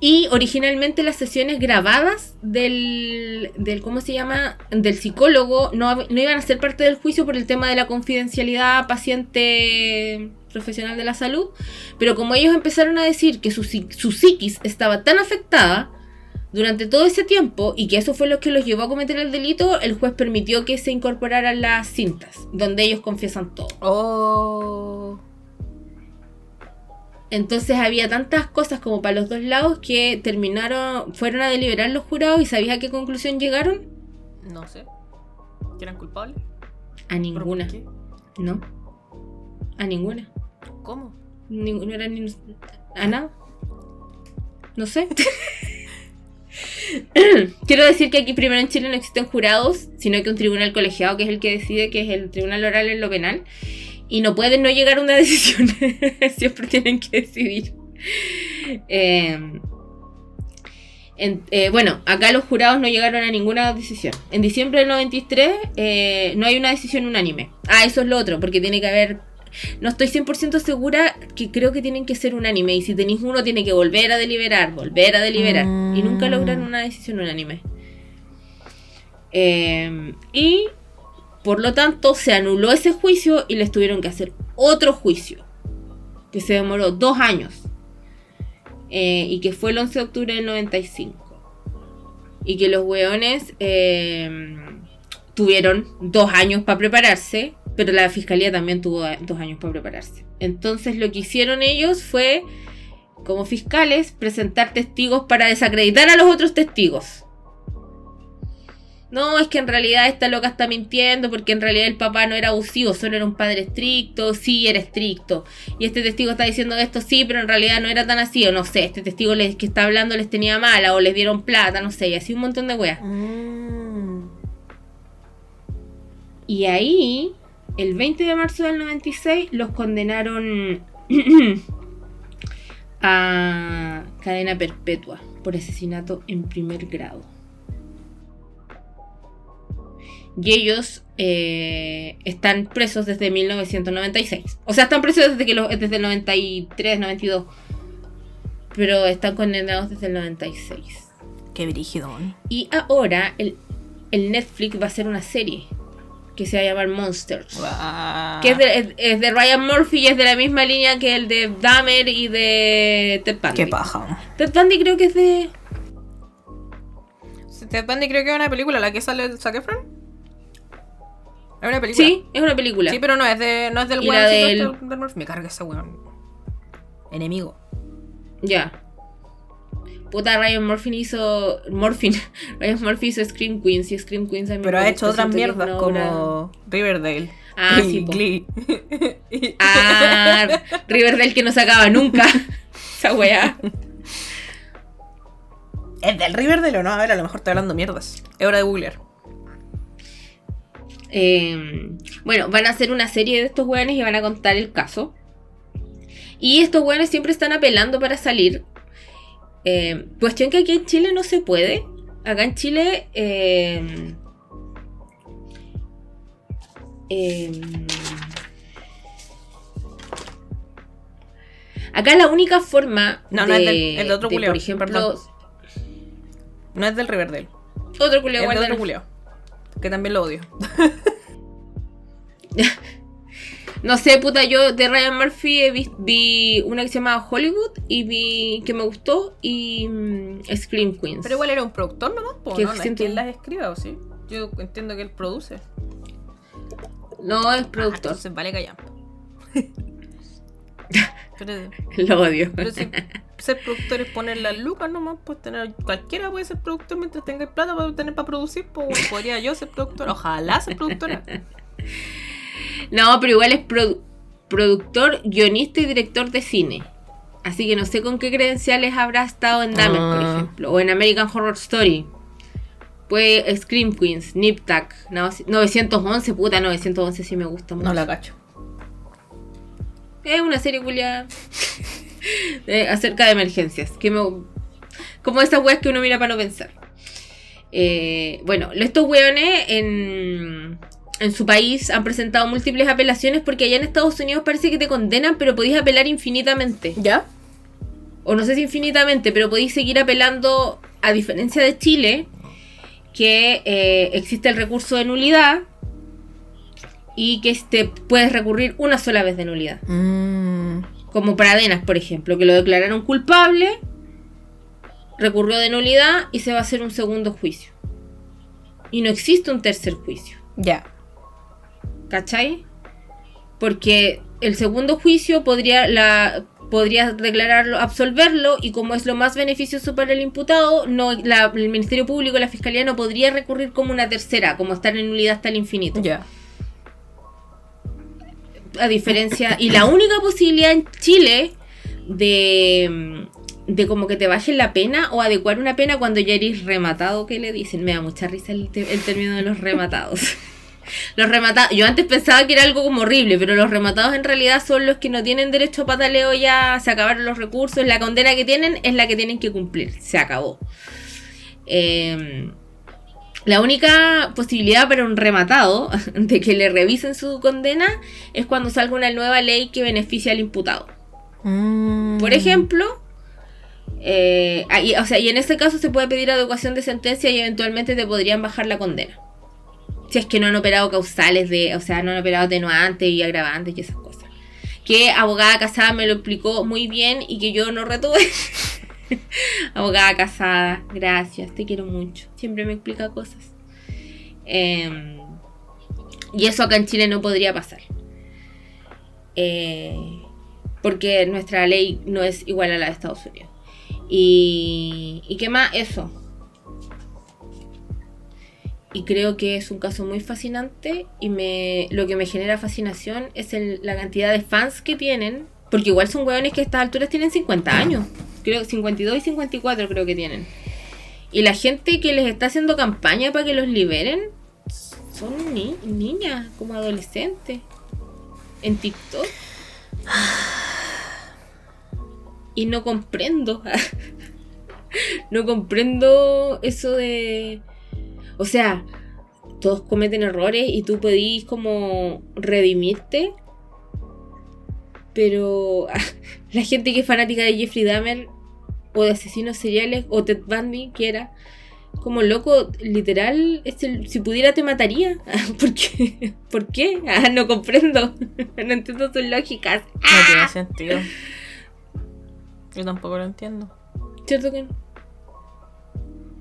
y originalmente las sesiones grabadas del, del ¿cómo se llama? Del psicólogo no, no iban a ser parte del juicio por el tema de la confidencialidad paciente profesional de la salud. Pero como ellos empezaron a decir que su, su psiquis estaba tan afectada durante todo ese tiempo y que eso fue lo que los llevó a cometer el delito, el juez permitió que se incorporaran las cintas, donde ellos confiesan todo. Oh. Entonces había tantas cosas como para los dos lados que terminaron, fueron a deliberar los jurados y ¿sabías a qué conclusión llegaron? No sé. ¿Que eran culpables? A ¿Pero ninguna. por qué? No. A ninguna. ¿Cómo? Ninguna era ni a nada. No sé. Quiero decir que aquí primero en Chile no existen jurados, sino que un tribunal colegiado que es el que decide, que es el tribunal oral en lo penal. Y no pueden no llegar a una decisión. Siempre tienen que decidir. En- eh, bueno, acá los jurados no llegaron a ninguna decisión. En diciembre del 93 eh, no hay una decisión unánime. Ah, eso es lo otro, porque tiene que haber... No estoy 100% segura que creo que tienen que ser unánime. Y si tenéis uno, tiene que volver a deliberar, volver a deliberar. Y nunca logran una decisión unánime. Eh, y por lo tanto se anuló ese juicio y les tuvieron que hacer otro juicio. Que se demoró dos años. Eh, y que fue el 11 de octubre del 95. Y que los weones eh, tuvieron dos años para prepararse, pero la fiscalía también tuvo dos años para prepararse. Entonces lo que hicieron ellos fue, como fiscales, presentar testigos para desacreditar a los otros testigos. No, es que en realidad esta loca está mintiendo porque en realidad el papá no era abusivo, solo era un padre estricto, sí era estricto. Y este testigo está diciendo esto sí, pero en realidad no era tan así, o no sé, este testigo les, que está hablando les tenía mala o les dieron plata, no sé, y así un montón de weas. Mm. Y ahí, el 20 de marzo del 96, los condenaron a cadena perpetua por asesinato en primer grado. Y ellos eh, están presos desde 1996. O sea, están presos desde, que los- desde el 93, 92. Pero están condenados desde el 96. Qué brígido, weón. Y ahora el, el Netflix va a hacer una serie que se va a llamar Monsters. Que es de, es- es de Ryan Murphy y es de la misma línea que el de Dahmer y de Ted Bundy. Qué paja. Ted Bundy creo que es de... Ted Bundy creo que es una película, la que sale Zac Efron. Es una película. Sí, es una película. Sí, pero no es, de, no es del weón. del-. Me carga ese weón. Enemigo. Ya. Puta, Ryan Murphy hizo... Murphy. Ryan Murphy hizo Scream Queens y Scream Queens a mí Pero me ha hecho otras mierdas una como Riverdale. Ah, y sí. Glee. Ah, Riverdale que no se acaba nunca. Esa weá. ¿Es del Riverdale o no? A ver, a lo mejor estoy hablando mierdas. Es hora de googlear. Eh, bueno, van a hacer una serie de estos weones y van a contar el caso. Y estos weones siempre están apelando para salir. Eh, cuestión que aquí en Chile no se puede. Acá en Chile. eh, eh, acá la única forma. No, no, de, es del- de otro de, culiao, Por ejemplo. perdón. No es del Riverdale. Otro culiao, es de otro culiao. Que también lo odio. No sé, puta, yo de Ryan Murphy he vis- vi, una que se llama Hollywood y vi que me gustó y mm, Scream Queens. Pero igual era un productor nomás, po, ¿no? Siento- que él las escriba, ¿o sí? Yo entiendo que él produce. No es Ah, productor, entonces vale callar. pero, lo odio. pero si ser productor es poner las lucas nomás, pues tener cualquiera puede ser productor mientras tenga plata para tener para producir, pues podría yo ser productor, ojalá ser productora. No, pero igual es produ- productor, guionista y director de cine. Así que no sé con qué credenciales habrá estado en Dahmer, por Ah. ejemplo, o en American Horror Story. Pues Scream Queens, Nip no- 911, puta, 911 sí me gusta mucho. No la cacho. Es una serie culia de- acerca de emergencias. Que me, como esas weas que uno mira para no pensar. Eh, bueno, estos weones en, en su país han presentado múltiples apelaciones porque allá en Estados Unidos parece que te condenan, pero podéis apelar infinitamente. ¿Ya? O no sé si infinitamente, pero podéis seguir apelando, a diferencia de Chile, que eh, existe el recurso de nulidad y que este, puedes recurrir una sola vez de nulidad. Mm, Como Pradenas, por ejemplo, que lo declararon culpable, recurrió de nulidad y se va a hacer un segundo juicio. Y no existe un tercer juicio, ya. ¿Cachai? Porque el segundo juicio podría, la, podría declararlo, absolverlo, y como es lo más beneficioso para el imputado, no, la- el Ministerio Público, la Fiscalía no podría recurrir como una tercera, como estar en nulidad hasta el infinito. Ya. a diferencia y la única posibilidad en Chile de de como que te bajen la pena o adecuar una pena cuando ya eres rematado que le dicen me da mucha risa el término de los rematados los rematados yo antes pensaba que era algo como horrible pero los rematados en realidad son los que no tienen derecho a pataleo ya se acabaron los recursos la condena que tienen es la que tienen que cumplir se acabó eh, la única posibilidad para un rematado de que le revisen su condena es cuando salga una nueva ley que beneficia al imputado. Mm. Por ejemplo, eh, ahí- o sea, y en este caso se puede pedir adecuación de sentencia y eventualmente te podrían bajar la condena. Si es que no han operado causales de, o sea, no han operado atenuantes y agravantes y esas cosas. Que abogada casada me lo explicó muy bien y que yo no retuve. abogada casada, gracias, te quiero mucho. Siempre me explica cosas. Em, y eso acá en Chile no podría pasar. Eh, porque nuestra ley no es igual a la de Estados Unidos. Y, y qué más, eso. Y creo que es un caso muy fascinante y me, lo que me genera fascinación es la cantidad de fans que tienen, porque igual son hueones que a estas alturas tienen 50 años, creo 52 y 54 creo que tienen. Y la gente que les está haciendo campaña para que los liberen son ni- niñas, como adolescentes, en TikTok. Y no comprendo. no comprendo eso de... O sea, todos cometen errores y tú podís como redimirte. Pero la gente que es fanática de Jeffrey Dahmer o de asesinos seriales, o Ted Bundy, que era como loco, literal, es el- si pudiera te mataría. ¿Por qué? ¿Por qué? Ah, no comprendo. No entiendo sus lógicas. No tiene sentido. Yo tampoco lo entiendo. ¿Cierto que no?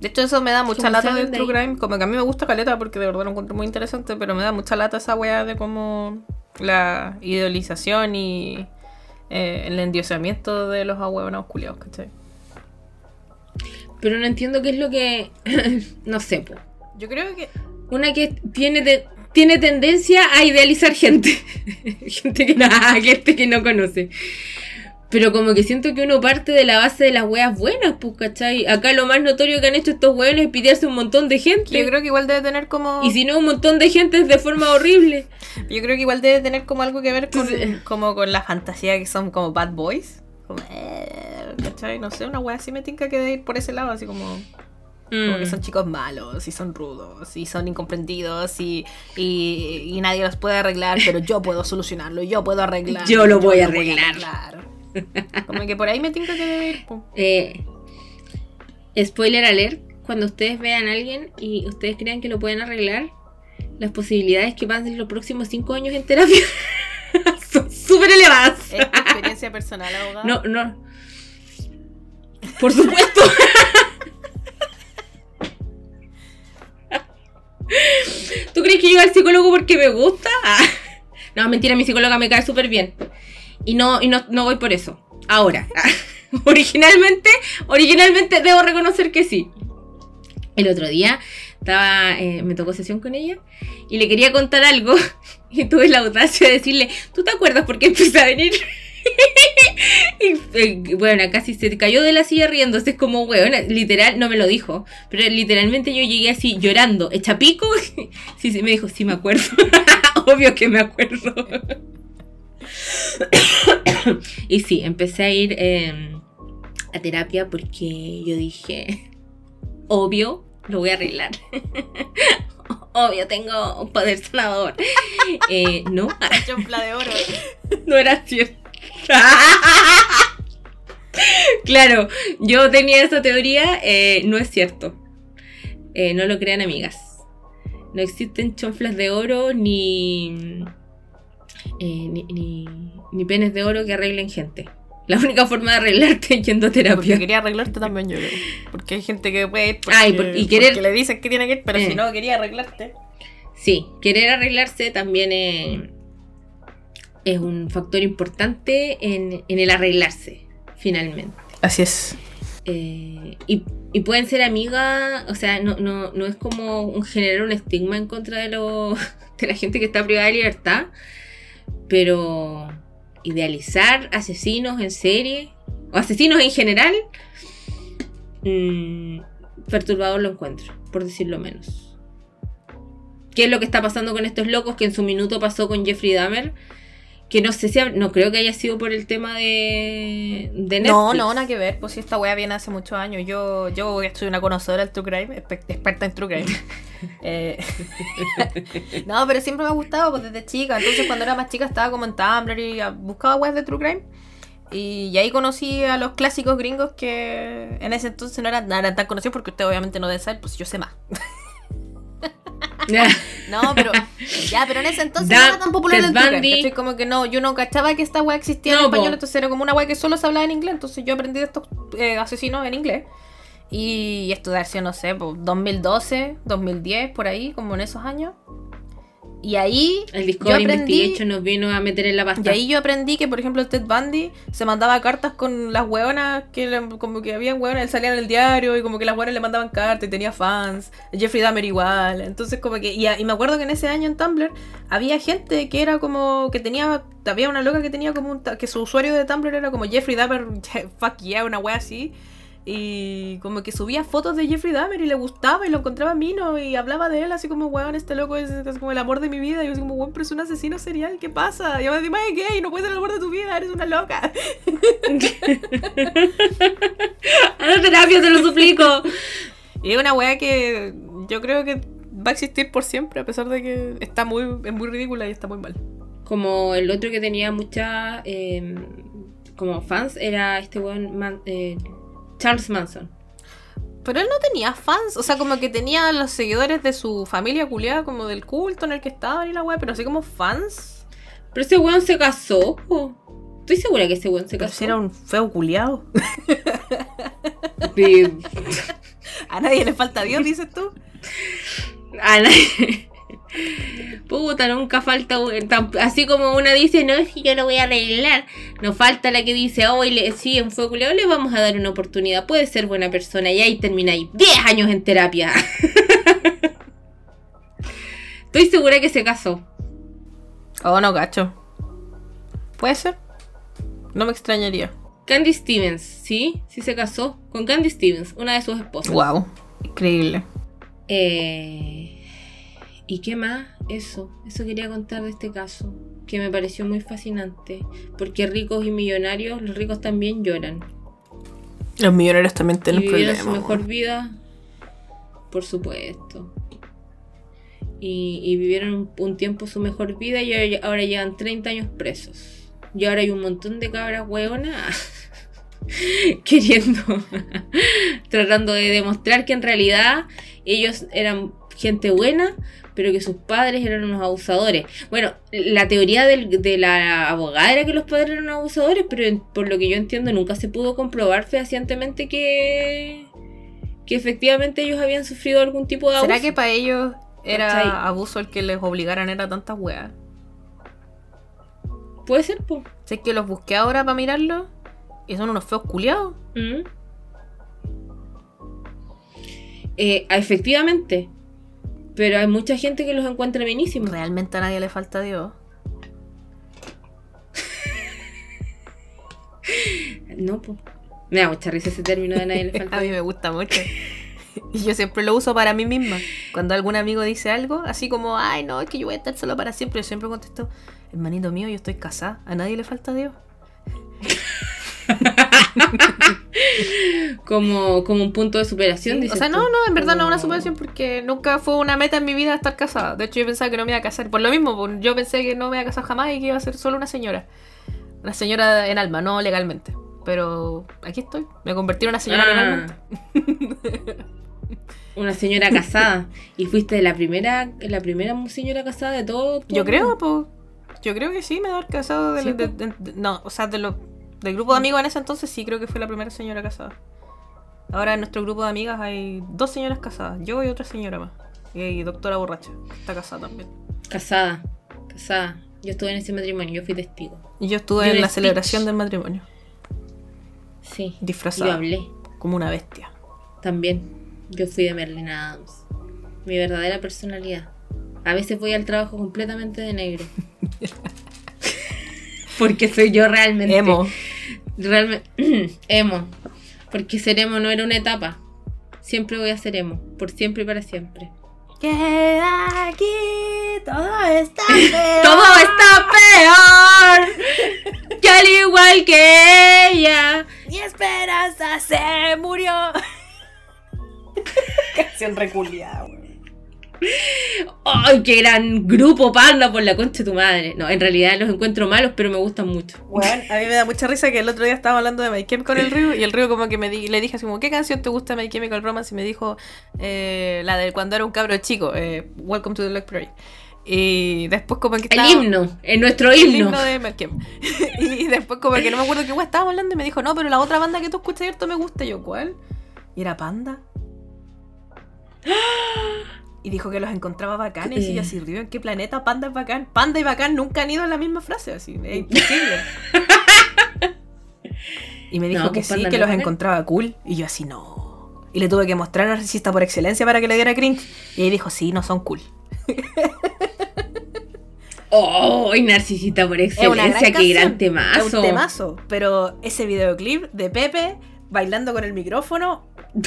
De hecho, eso me da mucha lata del de True. Crime. Como que a mí me gusta Caleta porque de verdad lo encuentro muy interesante, pero me da mucha lata esa weá de como la idealización y eh, el endiosamiento de los ahueonados culiados, ¿cachai? Pero no entiendo qué es lo que. no sé, po. Yo creo que. Una que tiene, te- tiene tendencia a idealizar gente. gente, que no, gente que no conoce. Pero como que siento que uno parte de la base de las weas buenas, pues, ¿cachai? Acá lo más notorio que han hecho estos weones es pitearse un montón de gente. Yo creo que igual debe tener como. Y si no, un montón de gente es de forma horrible. Yo creo que igual debe tener como algo que ver con, Entonces- como con la fantasía que son como bad boys. Como, eh, ¿cachai? No sé, una wea así me tinca que de ir por ese lado, así como. Como que Mm. son chicos malos, y son rudos, y son incomprendidos, y, y, y nadie los puede arreglar, pero yo puedo solucionarlo, yo puedo arreglar. Yo lo voy a arreglar. arreglar. Como que por ahí me tinca que po. Eh, spoiler alert, cuando ustedes vean a alguien y ustedes crean que lo pueden arreglar, las posibilidades que pasen los próximos cinco años en terapia son súper elevadas. ¿Es tu experiencia personal, abogado? No, no. Por supuesto. ¿Tú crees que yo al psicólogo porque me gusta? Ah. No, mentira, mi psicóloga me cae súper bien. Y no, y no, no voy por eso. Ahora. originalmente, originalmente debo reconocer que sí. El otro día estaba, eh, me tocó sesión con ella y le quería contar algo y tuve la audacia de decirle, ¿tú te acuerdas por qué empecé a venir? Y eh, bueno, casi se cayó de la silla riéndose, es como, weón, literal, no me lo dijo, pero literalmente yo llegué así llorando, hecha pico. Sí, sí, me dijo, sí me acuerdo. Obvio que me acuerdo. y sí, empecé a ir eh, a terapia porque yo dije, obvio, lo voy a arreglar. Obvio, tengo un poder sanador. Eh, no, Chonfla de oro. no era cierto. claro, yo tenía esa teoría, eh, no es cierto. Eh, no lo crean amigas. No existen chonflas de oro ni, eh, ni, ni, ni penes de oro que arreglen gente. La única forma de arreglarte es yendo a Porque terapia. quería arreglarte también, yo creo. Porque hay gente que puede ir porque, Ah, y por- y querer- porque le dicen que tiene que ir, pero Eh. si no quería arreglarte. Sí, querer arreglarse también eh, es un factor importante en, en el arreglarse, finalmente. Así es. Eh, y, y pueden ser amigas, o sea, no, no, no es como un, generar un estigma en contra de, lo, de la gente que está privada de libertad, pero idealizar asesinos en serie, o asesinos en general, mm, perturbador lo encuentro, por decirlo menos. ¿Qué es lo que está pasando con estos locos que en su minuto pasó con Jeffrey Dahmer? Que no sé si, no creo que haya sido por el tema de, de Netflix. No, no, nada que ver. Pues si esta wea viene hace muchos años. Yo, yo soy una conocedora del True Crime, experta en True Crime. Eh, no, pero siempre me ha gustado pues, desde chica. Entonces cuando era más chica estaba como en Tumblr y ah, buscaba weas de True Crime. Y, y ahí conocí a los clásicos gringos que en ese entonces no eran, no eran tan conocidos porque usted obviamente no debe saber, pues yo sé más. No, pero ya, pero en ese entonces no era tan popular el. ¿cachai? Como que no, yo no cachaba que esta wea existía en No, español, po. entonces era como una wea que solo se hablaba en inglés, entonces yo aprendí de estos eh, asesinos en inglés. Y sido, no sé, po, 2012, 2010, por ahí, como en esos años. Y ahí El yo Discovery aprendí, Investigation nos vino a meter en la y pasta. ahí yo aprendí que, por ejemplo, el Ted Bundy se mandaba cartas con las hueonas, que le- como que había hueonas, él salía en el diario y como que las hueonas le mandaban cartas y tenía fans. Jeffrey Dahmer igual. Entonces, como que. Y, y me acuerdo que en ese año en Tumblr había gente que era como. que tenía. Había una loca que tenía como un. que su usuario de Tumblr era como Jeffrey Dahmer, fuck yeah, una wea así. Y como que subía fotos de Jeffrey Dahmer y le gustaba y lo encontraba mino y hablaba de él así como, weón, este loco es, es como el amor de mi vida. Y yo así como, weón, pero es un asesino serial, ¿qué pasa? Y yo me decía, "Mae, gay, no puedes ser el amor de tu vida, eres una loca. ¡A la terapia, te lo suplico! Y es una weá que yo creo que va a existir por siempre, a pesar de que está muy, es muy ridícula y está muy mal. Como el otro que tenía muchas eh, como fans era este weón Man- eh, Charles Manson. Pero él no tenía fans, o sea, como que tenía los seguidores de su familia culiada, como del culto en el que estaban y la weá, pero así como fans. Pero ese weón se casó. po. Estoy segura que ese weón se Pero casó. si era un feo culiado. A nadie le falta Dios, dices tú. A nadie- Puta, nunca falta así como una dice, no, es que yo lo voy a arreglar. Nos falta la que dice, oh, le, sí, en fuego culiao le vamos a dar una oportunidad. Puede ser buena persona. Y ahí termináis 10 años en terapia. Estoy segura que se casó. Oh, no, cacho. ¿Puede ser? No me extrañaría. Candy Stevens, ¿sí? Sí se casó con Candy Stevens, una de sus esposas. Wow. Increíble. Eh, ¿Y qué más? Eso, eso quería contar de este caso, que me pareció muy fascinante, porque ricos y millonarios, los ricos también lloran. Los millonarios también Y tienen vivieron problemas. su mejor vida, por supuesto. Y, y vivieron un, un tiempo su mejor vida y ahora, ahora llevan 30 años presos. Y ahora hay un montón de cabras hueonas queriendo, tratando de demostrar que en realidad ellos eran gente buena, pero que sus padres eran unos abusadores. Bueno, la teoría del- de la abogada era que los padres eran abusadores, pero por lo que yo entiendo nunca se pudo comprobar fehacientemente que, que efectivamente ellos habían sufrido algún tipo de abuso. ¿Será que para ellos era ¿Cachai? abuso el que les obligaran a tantas weas? Puede ser, po. Sé que los busqué ahora para mirarlo y son unos feos culiados. Mm. Eh, efectivamente. Pero hay mucha gente que los encuentra bienísimos. Realmente a nadie le falta Dios. No, po. Me da mucha risa ese término de nadie le falta. A mí me gusta mucho. Y yo siempre lo uso para mí misma. Cuando algún amigo dice algo, así como, ay, no, es que yo voy a estar solo para siempre, yo siempre contesto, hermanito mío, yo estoy casada, a nadie le falta Dios. como, como un punto de superación. Sí, O sea, tú. no, no, en verdad no es una superación porque nunca fue una meta en mi vida estar casada. De hecho, yo pensaba que no me iba a casar. Por lo mismo, yo pensé que no me iba a casar jamás y que iba a ser solo una señora. Una señora en alma, no legalmente. Pero aquí estoy. Me convertí en una señora Ah. legalmente. Una señora casada. Y fuiste la primera, la primera señora casada de todo. Yo creo, pues. Yo creo que sí, me he casado del- Sí, de- po. de- de- no, o sea, de lo- del grupo de amigos en ese entonces sí creo que fue la primera señora casada. Ahora en nuestro grupo de amigas hay dos señoras casadas, yo y otra señora más. Y doctora borracha, está casada también. Casada. Casada. Yo estuve en ese matrimonio, yo fui testigo. Y yo estuve en la speech. celebración del matrimonio, Sí. disfrazada Yo hablé. como una bestia. También. Yo fui de Merlin Adams. Mi verdadera personalidad. A veces voy al trabajo completamente de negro. Porque soy yo realmente. Emo. Realmente. emo. Porque ser emo no era una etapa. Siempre voy a ser emo. Por siempre y para siempre. Queda aquí, todo está peor. Todo está peor. Que al igual que ella. Mi esperanza se murió. Canción reculiada, weón. ¡Ay, qué gran grupo panda por la concha de tu madre! No, en realidad los encuentro malos, pero me gustan mucho. Bueno, a mí me da mucha risa que el otro día estaba hablando de My con el Río y el Río como que me di- le dije así como, ¿qué canción te gusta My Chemical Romance? Y me dijo eh, la de cuando era un cabro chico, eh, Welcome to the Black Parade. Y después como que El estaba- himno, en nuestro el himno. himno de y después como que no me acuerdo qué guay estábamos hablando y me dijo, no, pero la otra banda que tú escuchas cierto me gusta. Y yo, ¿cuál? Y era Panda. Y dijo que los encontraba bacanes y yo así, río, ¿en qué planeta Panda es bacán? Panda y bacán nunca han ido en la misma frase, así, es imposible. y me dijo No, que pues sí, que los bacán. encontraba cool. Y yo así, no. Y le tuve que mostrar narcisista por excelencia para que le diera cringe. Y ahí dijo, sí, no son cool. ¡Oh! Narcisista por excelencia, gran qué gran temazo. Es un temazo. Pero ese videoclip de Pepe bailando con el micrófono,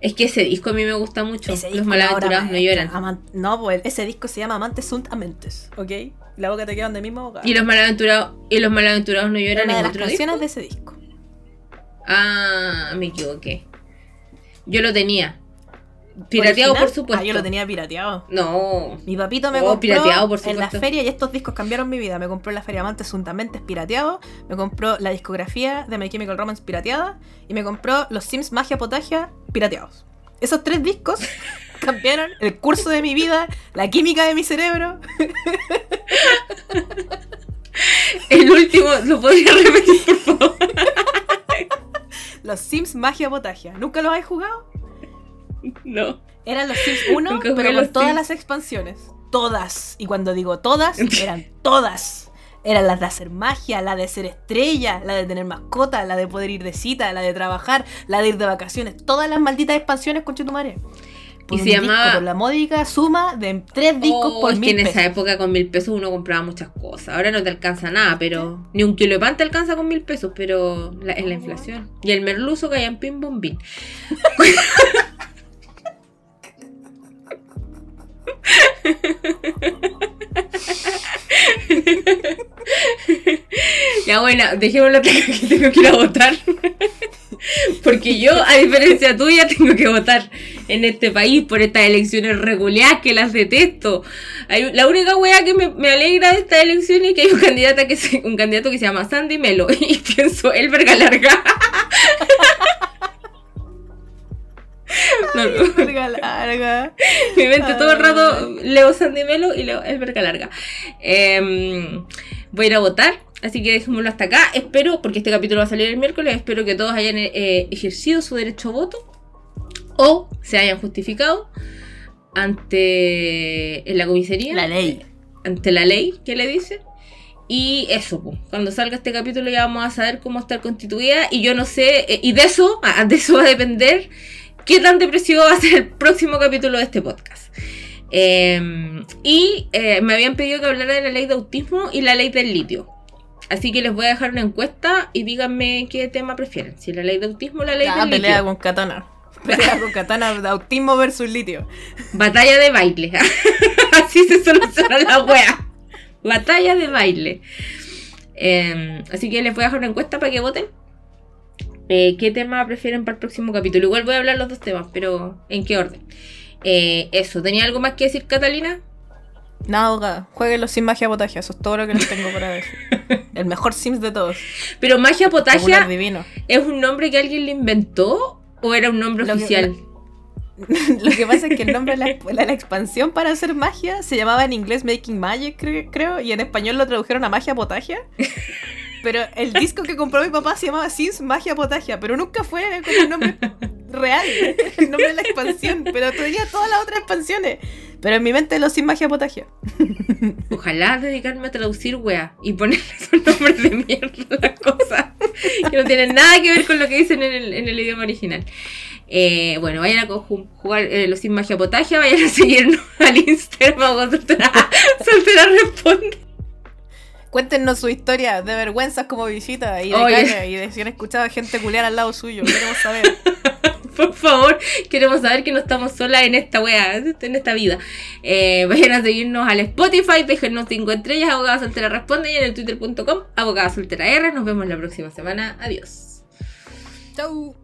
Es que ese disco a mí me gusta mucho. ese Los malaventurados no lloran. Aman- no, pues ese disco se llama Amantes sunt amentes, ¿ok? La boca te queda donde mismo boca. Y los malaventurados, y los malaventurados no lloran una de en las otro canciones disco. de ese disco. Ah, me equivoqué. Yo lo tenía. Pirateado, original. por supuesto. Ah, yo lo tenía pirateado. No. Mi papito me Oh, compró pirateado, por en la feria y estos discos cambiaron mi vida. Me compró en la feria Amantes Juntamente pirateado, me compró la discografía de My Chemical Romance pirateada y me compró los Sims Magia Potagia pirateados. Esos tres discos cambiaron el curso de mi vida, la química de mi cerebro. El último, ¿lo podría repetir, por favor? Los Sims Magia Potagia. ¿Nunca los has jugado? No. Eran los Sims 1, Nunca jugué pero con todas Sims. las expansiones. Todas. Y cuando digo todas, eran todas. Eran las de hacer magia, la de ser estrella, la de tener mascota, la de poder ir de cita, la de trabajar, la de ir de vacaciones. Todas las malditas expansiones con madre. Por Y se disco, llamaba- Por la módica suma de tres discos Oh, por es que en esa época con mil pesos uno compraba muchas cosas. Ahora no te alcanza nada, pero ni un kilo de pan te alcanza con mil pesos, pero la- es la inflación. Y el merluzo que hay en pin bom Ya bueno, dejémoslo que tengo que ir a votar. Porque yo, a diferencia tuya, tengo que votar en este país por estas elecciones reguleadas que las detesto. La única wea que me, alegra de estas elecciones es que hay un candidato que se, un candidato que se llama Sandy Melo y pienso el verga larga. No. Verga larga. Mi mente todo el rato Ay. leo Sandy Melo y leo el verga larga. Em, voy a ir a votar, así que dejémoslo hasta acá. Espero, porque este capítulo va a salir el miércoles, espero que todos hayan eh, ejercido su derecho a voto o se hayan justificado ante en la comisaría. La ley. Ante la ley, que le dice. Y eso, pues, cuando salga este capítulo ya vamos a saber cómo estar constituida. Y yo no sé, eh, y de eso, de eso va a depender qué tan depresivo va a ser el próximo capítulo de este podcast. Eh, y eh, me habían pedido que hablara de la ley de autismo y la ley del litio. Así que les voy a dejar una encuesta y díganme qué tema prefieren. Si la ley de autismo o la ley Ah, del pelea litio. con katana. Pelea con katana de autismo versus litio. Batalla de baile. Así se soluciona la wea. Batalla de baile. Eh, así que les voy a dejar una encuesta para que voten. Eh, ¿Qué tema prefieren para el próximo capítulo? Igual voy a hablar los dos temas, pero ¿en qué orden? Eh, eso, ¿tenía algo más que decir, Catalina? Nada, abogada. Jueguenlos sin magia potagia. Eso es todo lo que les tengo para decir. El mejor Sims de todos. Pero Magia Potagia divino. es un nombre que alguien le inventó o era un nombre Lo que- oficial. Lo que pasa es que el nombre de la, la- la expansión para hacer magia se llamaba en inglés Making Magic, cre- creo, y en español lo tradujeron a Magia Potagia. Pero el disco que compró mi papá se llamaba Sims Magia Potagia, pero nunca fue con el nombre real, el nombre de la expansión, pero tenía todas las otras expansiones. Pero en mi mente los Sims Magia Potagia. Ojalá dedicarme a traducir wea y ponerle esos nombres de mierda a las cosas que no tienen nada que ver con lo que dicen en el, idioma original. Eh, bueno, vayan a jugar eh, los sin magia potagia, vayan a seguirnos al Instagram soltera responde. Cuéntenos su historia de vergüenzas como visita y de Oye. caña y de si han escuchado a gente culiar al lado suyo. Queremos saber. Por favor, queremos saber que no estamos solas en esta wea, en esta vida. Eh, vayan a seguirnos al Spotify, déjenos 5 estrellas, abogada soltera responde y en el twitter.com, abogada soltera R. Nos vemos la próxima semana. Adiós. Chau.